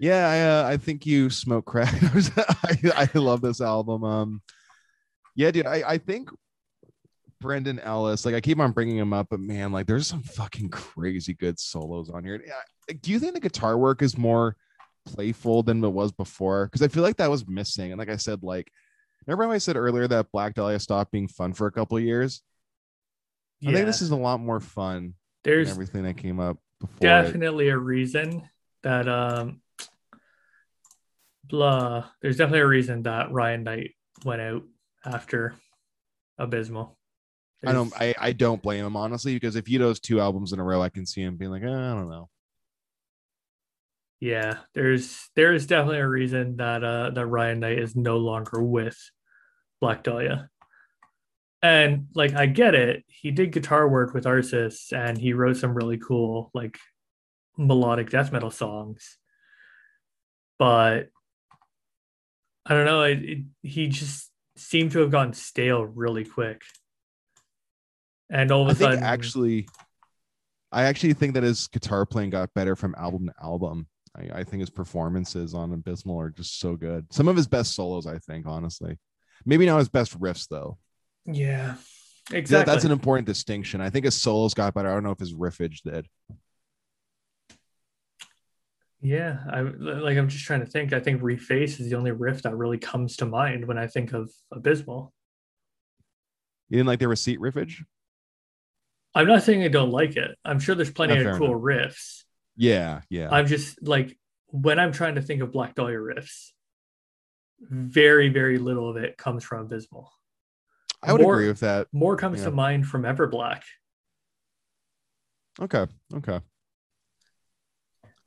Yeah, I uh, I think you smoke crack. I, I love this album. Um, yeah, dude, I I think Brandon Ellis, like I keep on bringing him up, but man, like there's some fucking crazy good solos on here. Do you think the guitar work is more playful than it was before? Because I feel like that was missing. And like I said, like remember how I said earlier that Black Dahlia stopped being fun for a couple of years? I think this is a lot more fun there's everything that came up before. it. definitely a reason that um blah there's definitely a reason that Ryan Knight went out after Abysmal. I don't I, I don't blame him honestly because if he does two albums in a row, I can see him being like, eh, I don't know. Yeah, there's there is definitely a reason that uh that Ryan Knight is no longer with Black Dahlia. And like I get it, he did guitar work with Arsis and he wrote some really cool like melodic death metal songs. But I don't know, it, it, he just seemed to have gotten stale really quick. And all of a I think sudden actually I actually think that his guitar playing got better from album to album. I, I think his performances on Abysmal are just so good. Some of his best solos, I think, honestly. Maybe not his best riffs though. Yeah. Exactly. that's an important distinction. I think his solos got better. I don't know if his riffage did. Yeah, I like. I'm just trying to think. I think "Reface" is the only riff that really comes to mind when I think of Abysmal. You didn't like the receipt riffage? I'm not saying I don't like it. I'm sure there's plenty Yeah, of cool riffs. Yeah, yeah. I'm just like when I'm trying to think of Black Dahlia riffs, very very little of it comes from Abysmal. I would more- agree with that. More comes Yeah. to mind from Everblack. Okay. Okay.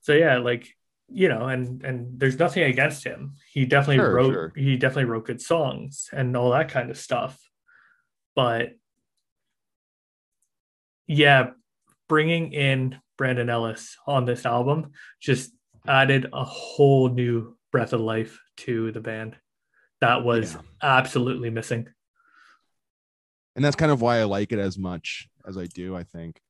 So yeah, like you know, and and there's nothing against him. He definitely Sure, wrote sure. he definitely wrote good songs and all that kind of stuff. But yeah, bringing in Brandon Ellis on this album just added a whole new breath of life to the band that was Yeah. absolutely missing. And that's kind of why I like it as much as I do, I think.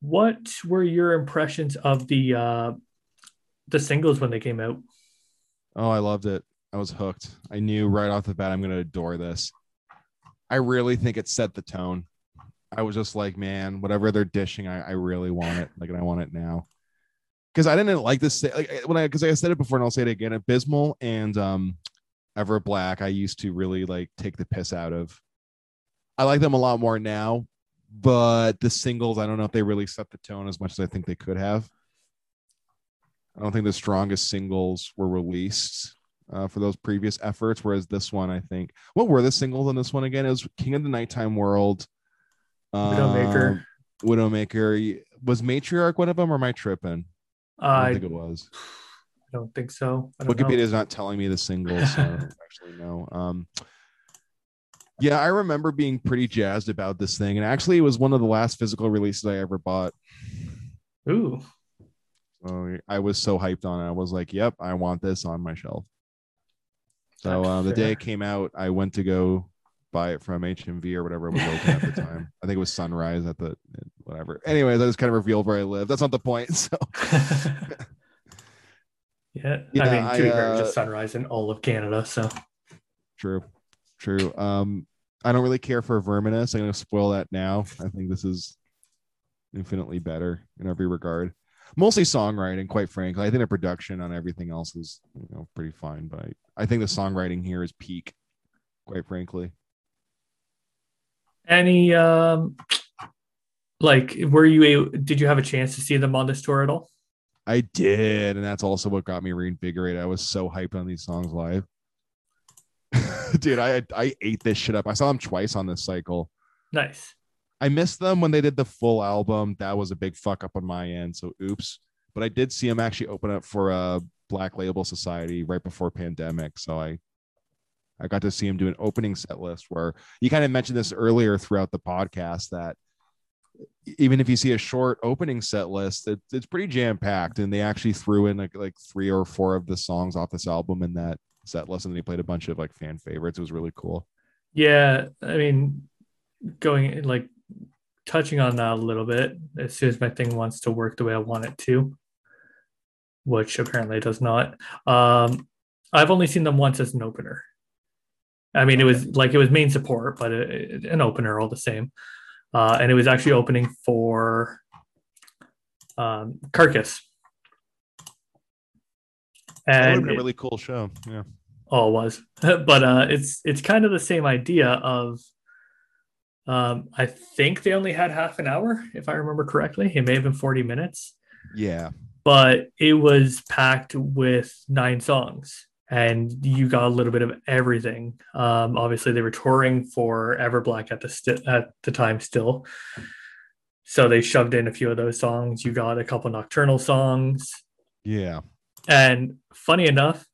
What were your impressions of the uh the singles when they came out? Oh, I loved it. I was hooked. I knew right off the bat I'm going to adore this. I really think it set the tone. I was just like, man, whatever they're dishing, I, I really want it. Like, and I want it now. Because I didn't like this. Like when I, because I said it before, and I'll say it again. Abysmal and um, Everblack, I used to really like take the piss out of. I like them a lot more now, but the singles, I don't know if they really set the tone as much as I think they could have. I don't think the strongest singles were released uh, for those previous efforts. Whereas this one, I think, what were the singles on this one again? It was King of the Nighttime World, Widowmaker. um, Widowmaker. Was Matriarch one of them, or am I tripping? I don't I think it was. I don't think so. Wikipedia is not telling me the singles, so actually know. Um, yeah, I remember being pretty jazzed about this thing, and actually, it was one of the last physical releases I ever bought. Ooh, So I was so hyped on it. I was like, "Yep, I want this on my shelf." So uh, the day it came out, I went to go buy it from HMV or whatever was open at the time. I think it was Sunrise at the whatever. Anyways, I just kind of revealed where I live. That's not the point. So yeah, Yeah, I mean, to be fair, uh, just sunrise in all of Canada. So true, true. Um, I don't really care for Verminous. I'm gonna spoil that now. I think this is infinitely better in every regard. Mostly songwriting, quite frankly. I think the production on everything else is you know pretty fine, but I, I think the songwriting here is peak, quite frankly. Any um, like, were you able? Did you have a chance to see them on this tour at all? I did, and that's also what got me reinvigorated. I was so hyped on these songs live. Dude, I I ate this shit up. I saw them twice on this cycle. Nice. I missed them when they did the full album. That was a big fuck up on my end. So oops. But I did see them actually open up for a Black Label Society right before pandemic. So I I got to see him do an opening set list where you kind of mentioned this earlier throughout the podcast that even if you see a short opening set list, it, it's pretty jam packed. And they actually threw in like like three or four of the songs off this album in that set list, and he played a bunch of like fan favorites. It was really cool. Yeah, I mean, going like touching on that a little bit. As soon as my thing wants to work the way I want it to, which apparently does not. Um, I've only seen them once as an opener. I mean, it was like it was main support, but it, an opener all the same. Uh, and it was actually opening for um, Carcass. That would have And been a really cool show. Yeah. Oh, it was, but uh, it's it's kind of the same idea of. Um, I think they only had half an hour, if I remember correctly. It may have been forty minutes, Yeah. but it was packed with nine songs, and you got a little bit of everything. Um, obviously, they were touring for Everblack at the st- at the time still, so they shoved in a few of those songs. You got a couple nocturnal songs, Yeah. and funny enough,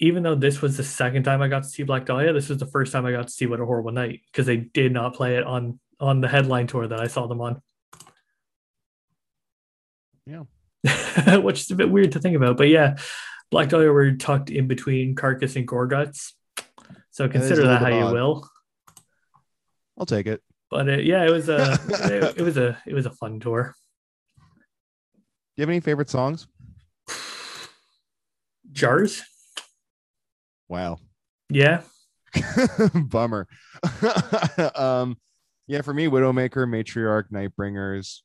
even though this was the second time I got to see Black Dahlia, this was the first time I got to see What a Horrible Night because they did not play it on on the headline tour that I saw them on. Yeah. Which is a bit weird to think about. But yeah, Black Dahlia were tucked in between Carcass and Gorguts. So consider that how bit you odd. will. I'll take it. But it, yeah, it was a it, it was a it was a fun tour. Do you have any favorite songs? Jars, Wow. yeah, Bummer. um, yeah, for me, Widowmaker, Matriarch, Nightbringers,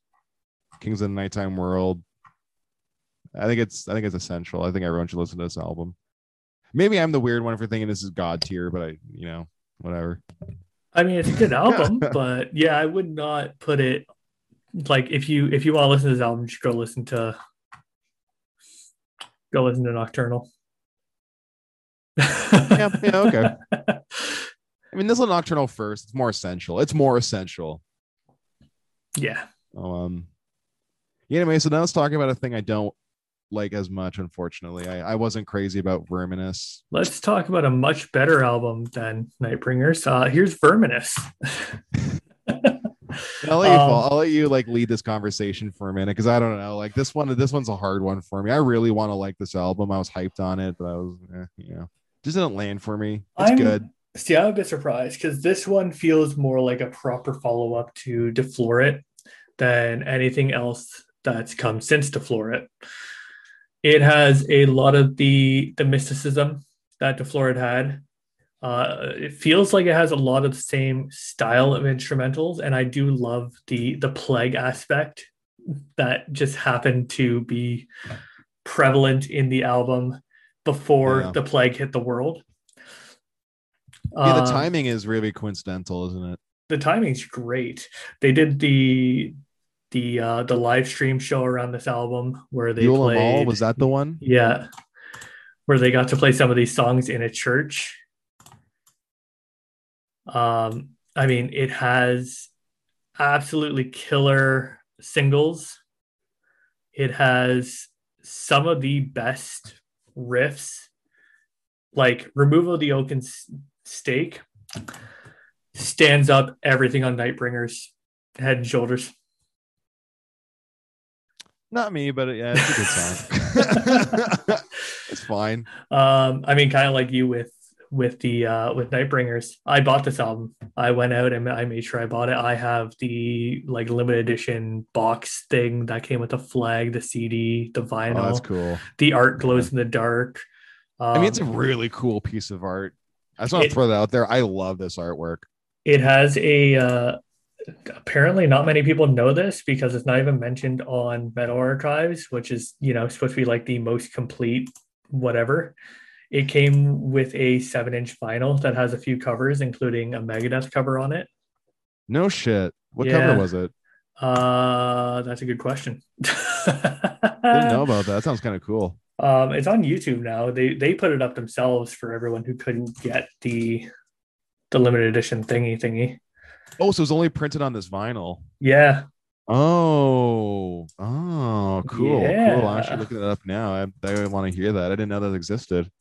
Kings of the Nighttime World. I think it's I think it's essential. I think everyone should listen to this album. Maybe I'm the weird one for thinking this is God tier, but I, you know, whatever. I mean, it's a good album, but yeah, I would not put it like if you if you want to listen to this album, you should go listen to go listen to Nocturnal. Yeah, yeah, okay. I mean, this is Nocturnal first. It's more essential. It's more essential. yeah. Um. Yeah, anyway, so now let's talk about a thing I don't like as much. Unfortunately, I, I wasn't crazy about Verminous. Let's talk about a much better album than Nightbringers. Uh, here's Verminous. I'll let you, Um, I'll let you like lead this conversation for a minute because I don't know. Like this one, this one's a hard one for me. I really want to like this album. I was hyped on it, but I was, eh, you know, just didn't land for me. It's I'm- good. See, I'm a bit surprised because this one feels more like a proper follow up to Deflorate than anything else that's come since Deflorate. It has a lot of the the mysticism that Deflorate had. Uh, it feels like it has a lot of the same style of instrumentals, and I do love the the plague aspect that just happened to be prevalent in the album before Yeah. the plague hit the world. Yeah, the Um, timing is really coincidental, isn't it? the timing's great. They did the the uh the live stream show around this album where they Yule played Mall was that the one? yeah where they got to play some of these songs in a church. Um I mean it has absolutely killer singles. It has some of the best riffs like removal of the oaken stake stands up everything on Nightbringers head and shoulders. Not me, but yeah, it's a good song. it's fine. Um, I mean, kind of like you with with the uh with Nightbringers. I bought this album. I went out and I made sure I bought it. I have the like limited edition box thing that came with the flag, the CD, the vinyl. Oh, that's cool. The art glows in the dark. I mean, it's a Um, really cool piece of art. I just want to throw that out there. I love this artwork. it has a uh apparently not many people know this because it's not even mentioned on metal archives which is you know supposed to be like the most complete whatever it came with a seven inch vinyl that has a few covers including a megadeth cover on it No shit. What Yeah. cover was it? uh that's a good question Didn't know about that. That sounds kind of cool. um it's on youtube now they they put it up themselves for everyone who couldn't get the the limited edition thingy thingy Oh, so it's only printed on this vinyl. yeah Oh, oh, cool, cool. I'm actually looking it up now. I, I want to hear that. I didn't know that existed.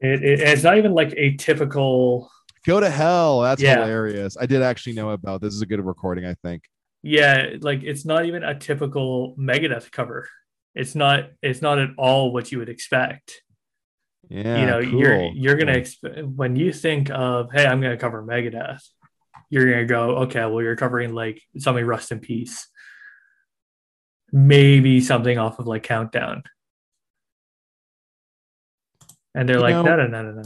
it, it, it's not even like a typical Go to hell. That's Yeah. hilarious. I did actually know about this. Is a good recording, I think. Yeah, like it's not even a typical Megadeth cover. It's not. It's not at all what you would expect. Yeah, you know, cool, you're you're gonna exp- when you think of, hey, I'm gonna cover Megadeth. You're gonna go, okay, well, you're covering like something Rust in Peace, maybe something off of like Countdown, and they're You like, know, no, no, no, no, no,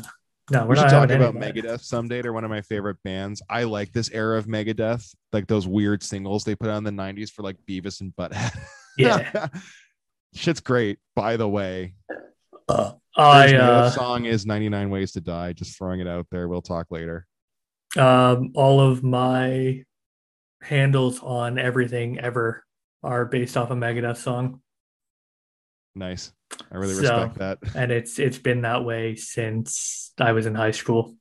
no. We're we should not talk about any that. Megadeth someday. They're one of my favorite bands. I like this era of Megadeth, like those weird singles they put out in the '90s for like Beavis and Butthead. Yeah, shit's great. By the way, I uh, song is "99 Ways to Die." Just throwing it out there. We'll talk later. Um, all of my handles on everything ever are based off a Megadeth song, Nice. I really So- respect that. and it's it's been that way since I was in high school.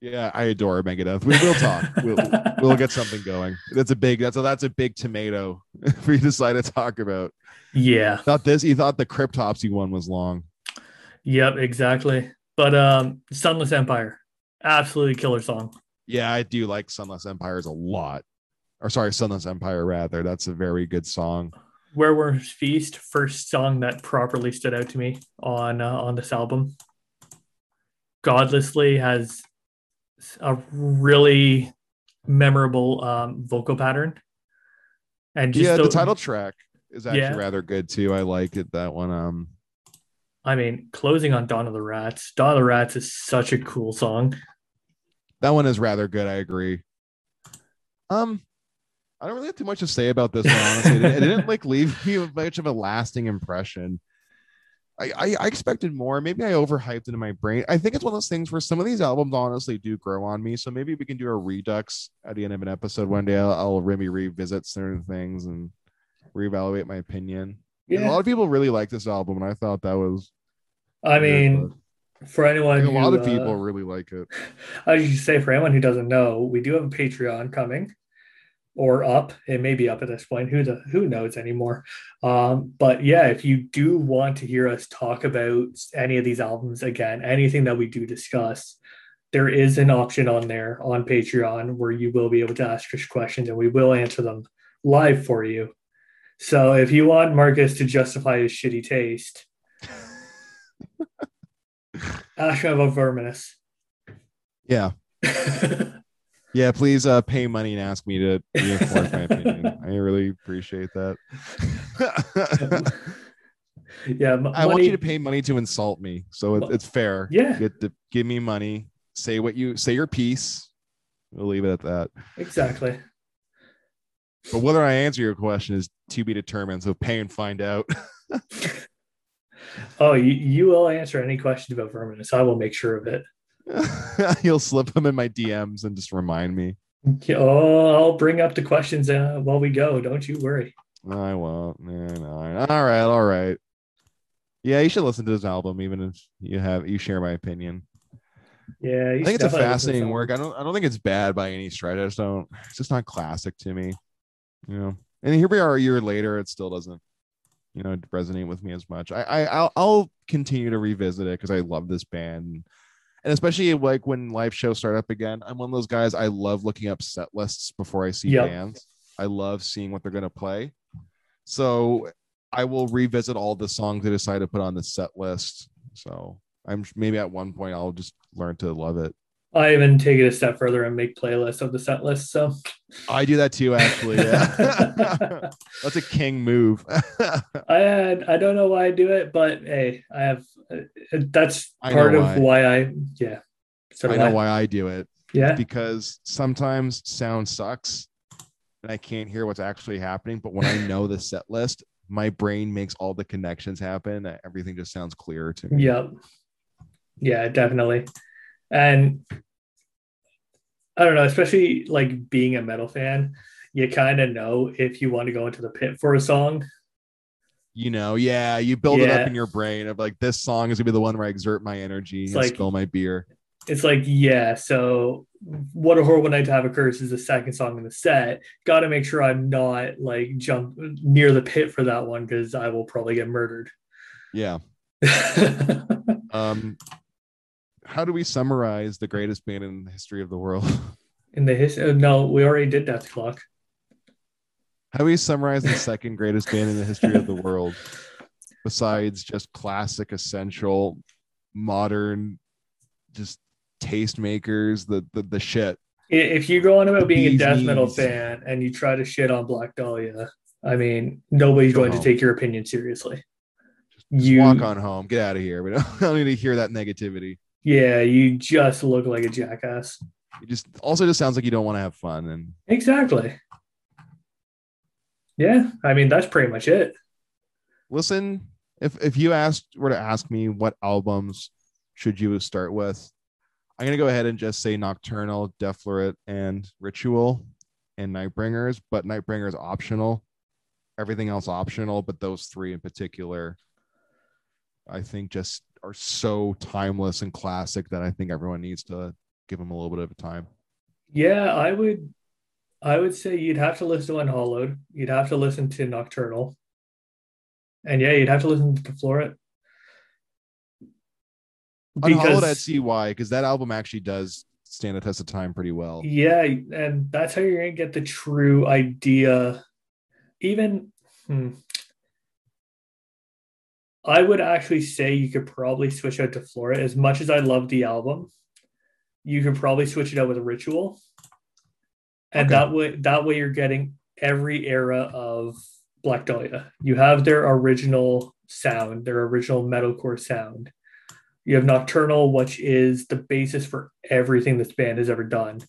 Yeah, I adore Megadeth. We will talk. We'll, we'll get something going. That's a big. That's a that's a big tomato if we decide to talk about. yeah, Thought this. You thought the Cryptopsy one was long. yep, exactly. But um, Sunless Empire, absolutely killer song. Yeah, I do like Sunless Empires a lot. Or sorry, Sunless Empire rather. That's a very good song. Wereworm's Feast, first song that properly stood out to me on uh, on this album. Godlessly has a really memorable um, vocal pattern, and just yeah, the, the- title track is actually Yeah. rather good too. I like it that one. Um, I mean, closing on Dawn of the Rats. Dawn of the Rats is such a cool song. That one is rather good. I agree. Um, I don't really have too much to say about this one. Honestly, it, it didn't like leave me much of a lasting impression. I, I I expected more. Maybe I overhyped it in my brain. I think it's one of those things where some of these albums honestly do grow on me. So maybe we can do a redux at the end of an episode one day. I'll, I'll maybe revisit certain things and reevaluate my opinion. Yeah, A lot of people really like this album, and I thought that was. I mean, for anyone, think a lot of people uh, really like it. I should say for anyone who doesn't know, we do have a Patreon coming or up. It may be up at this point. Who the who knows anymore? Um, but yeah, if you do want to hear us talk about any of these albums again, anything that we do discuss, there is an option on there on Patreon where you will be able to ask us questions and we will answer them live for you. So if you want Marcus to justify his shitty taste, about Verminous. Yeah, yeah. Please uh, pay money and ask me to reinforce my opinion. I really appreciate that. yeah, m- I want you to pay money to insult me, so it, it's fair. yeah. get to give me money. Say what you say your piece. We'll leave it at that. exactly. But whether I answer your question is to be determined. So pay and find out. Oh, you, you will answer any questions about Verminous. I will make sure of it. You'll slip them in my DMs and just remind me. Oh, I'll bring up the questions uh, while we go. Don't you worry. I won't. All right, all right. Yeah, you should listen to this album, even if you have you share my opinion. Yeah, you I think it's a definitely listen to fascinating work. I don't I don't think it's bad by any stretch. I just don't it's just not classic to me. You know. And here we are a year later, it still doesn't, you know, resonate with me as much. I, I I'll, I'll continue to revisit it because I love this band. and especially like when live shows start up again, I'm one of those guys. I love looking up set lists before I see Yep. bands. I love seeing what they're gonna play. So I will revisit all the songs I decide to put on the set list. So I'm maybe at one point I'll just learn to love it. I even take it a step further and make playlists of the set list. So I do that too, actually. Yeah. That's a king move. I had, I don't know why I do it, but hey, I have uh, that's part of why. why. I yeah. So I know why I do it Yeah. because sometimes sound sucks and I can't hear what's actually happening. But when I know the set list, my brain makes all the connections happen. Everything just sounds clearer to me. Yep. Yeah, definitely. And I don't know, especially like being a metal fan, you kind of know if you want to go into the pit for a song. You know, yeah, you build it up in your brain of like this song is gonna be the one where I exert my energy It's and like- spill my beer. It's like, yeah, so what a horrible night to have a curse is the second song in the set. Got to make sure I'm not like jump near the pit for that one because I will probably get murdered. Yeah. Um, how do we summarize the greatest band in the history of the world? in the history, uh, no, we already did Dethklok. How do we summarize the second greatest band in the history of the world? Besides just classic, essential, modern, just tastemakers, the the, the shit. If you go on about being a death metal fan and you try to shit on Black Dahlia, I mean, nobody's Go going home. to take your opinion seriously. Just You, walk on home, get out of here. We don't, I don't need to hear that negativity. Yeah, you just look like a jackass. It just also just sounds like you don't want to have fun. And Exactly. Yeah, I mean that's pretty much it. listen, if if you asked were to ask me what albums should you start with, I'm gonna go ahead and just say Nocturnal, Deflorate, and Ritual, and Nightbringers. But Nightbringers optional. Everything else optional, but those three in particular, I think just are so timeless and classic that I think everyone needs to give them a little bit of a time. Yeah, I would I would say you'd have to listen to Unhallowed. You'd have to listen to Nocturnal. And yeah, you'd have to listen to Floret. Unhallowed, I'd see why, because that album actually does stand the test of time pretty well. Yeah, and that's how you're gonna get the true idea. Even hmm, I would actually say you could probably switch out to Flora. As much as I love the album, you could probably switch it out with a ritual. And Okay. that way that way you're getting every era of Black Dahlia. You have their original sound, their original metalcore sound. You have Nocturnal, which is the basis for everything this band has ever done.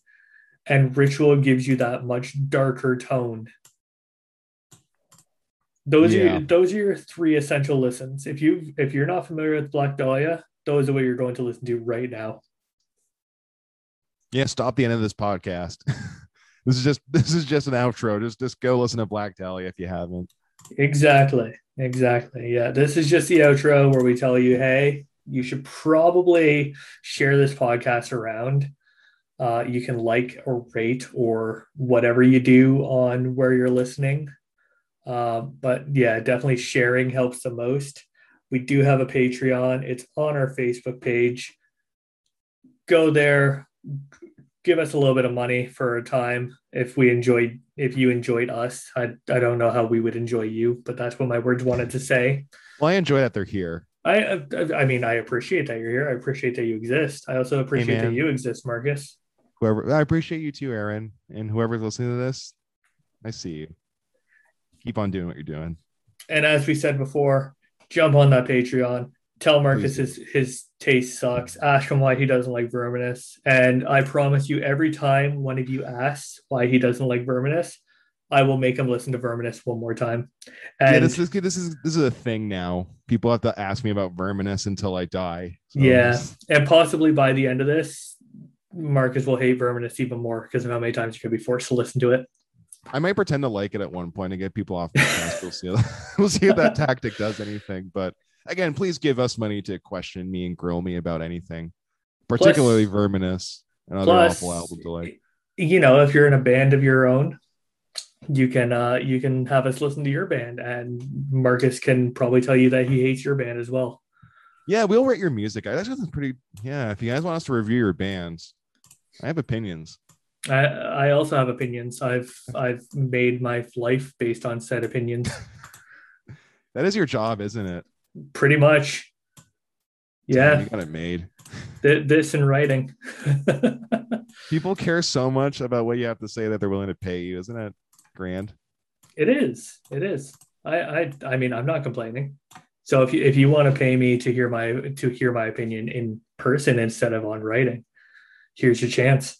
And Ritual gives you that much darker tone. Those are Yeah. your, those are your three essential listens. If you if you're not familiar with Black Dahlia, those are what you're going to listen to right now. Yeah, stop the end of this podcast. this is just this is just an outro. Just just go listen to Black Dahlia if you haven't. Exactly. Exactly. Yeah. This is just the outro where we tell you, hey, you should probably share this podcast around. Uh, you can like or rate or whatever you do on where you're listening. Uh, but yeah, definitely sharing helps the most. We do have a Patreon, it's on our Facebook page. Go there, give us a little bit of money for a time if we enjoyed if you enjoyed us i, I don't know how we would enjoy you but that's what my words wanted to say Well, I enjoy that they're here. i i, I mean i appreciate that you're here i appreciate that you exist i also appreciate that you exist marcus Whoever I appreciate you too, Aaron, and whoever's listening to this. I see you. Keep on doing what you're doing. and as we said before jump on that patreon tell marcus his, his taste sucks ask him why he doesn't like verminous and i promise you every time one of you asks why he doesn't like verminous i will make him listen to verminous one more time and yeah, this is this is this is a thing now. People have to ask me about Verminous until I die. So Yeah, it's- and possibly by the end of this, Marcus will hate Verminous even more because of how many times you could be forced to listen to it. I might pretend to like it at one point and get people off the cast. We'll see. we'll see if that tactic does anything. But again, please give us money to question me and grill me about anything, particularly Verminous and other Plus, awful albums alike. you know, if you're in a band of your own, you can uh, you can have us listen to your band, and Marcus can probably tell you that he hates your band as well. Yeah, we'll rate your music. I That's something pretty. Yeah, if you guys want us to review your bands, I have opinions. I I also have opinions. I've I've made my life based on said opinions. that is your job, isn't it? Pretty much. Yeah, Damn, you got it made. Th- this in writing. People care so much about what you have to say that they're willing to pay you. Isn't it? grand? It is. It is. I I I mean, I'm not complaining. So if you if you want to pay me to hear my to hear my opinion in person instead of on writing, here's your chance.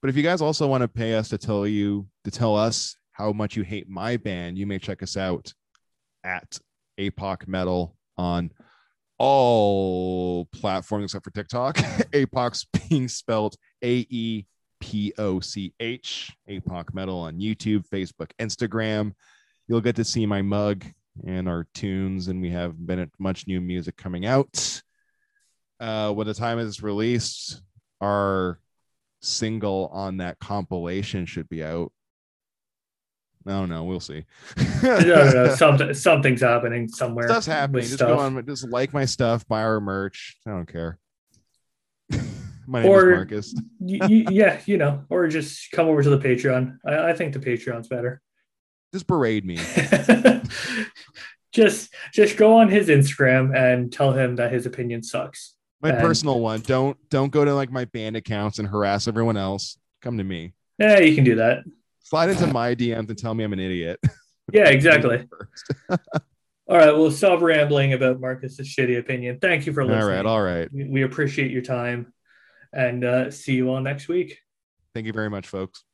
But if you guys also want to pay us to tell you to tell us how much you hate my band, you may check us out at Aepoch Metal on all platforms except for TikTok. Aepoch's being spelled A E P O C H. Aepoch Metal on YouTube, Facebook, Instagram. You'll get to see my mug and our tunes, and we have been much new music coming out. Uh, when the time is released, our single on that compilation should be out. No, no, we'll see. no, no, no. Something, something's happening somewhere. Stuff's happening. Just stuff. go on, just like my stuff, buy our merch. I don't care. my name or, is Marcus. y- yeah, you know, or just come over to the Patreon. I, I think the Patreon's better. Just berate me. just, just go on his Instagram and tell him that his opinion sucks. My and, personal one. Don't don't go to like my band accounts and harass everyone else. Come to me. Yeah, you can do that. Slide into my DMs and tell me I'm an idiot. Yeah, exactly. all right, we'll stop rambling about Marcus's shitty opinion. Thank you for listening. All right, all right. We appreciate your time and uh, see you all next week. Thank you very much, folks.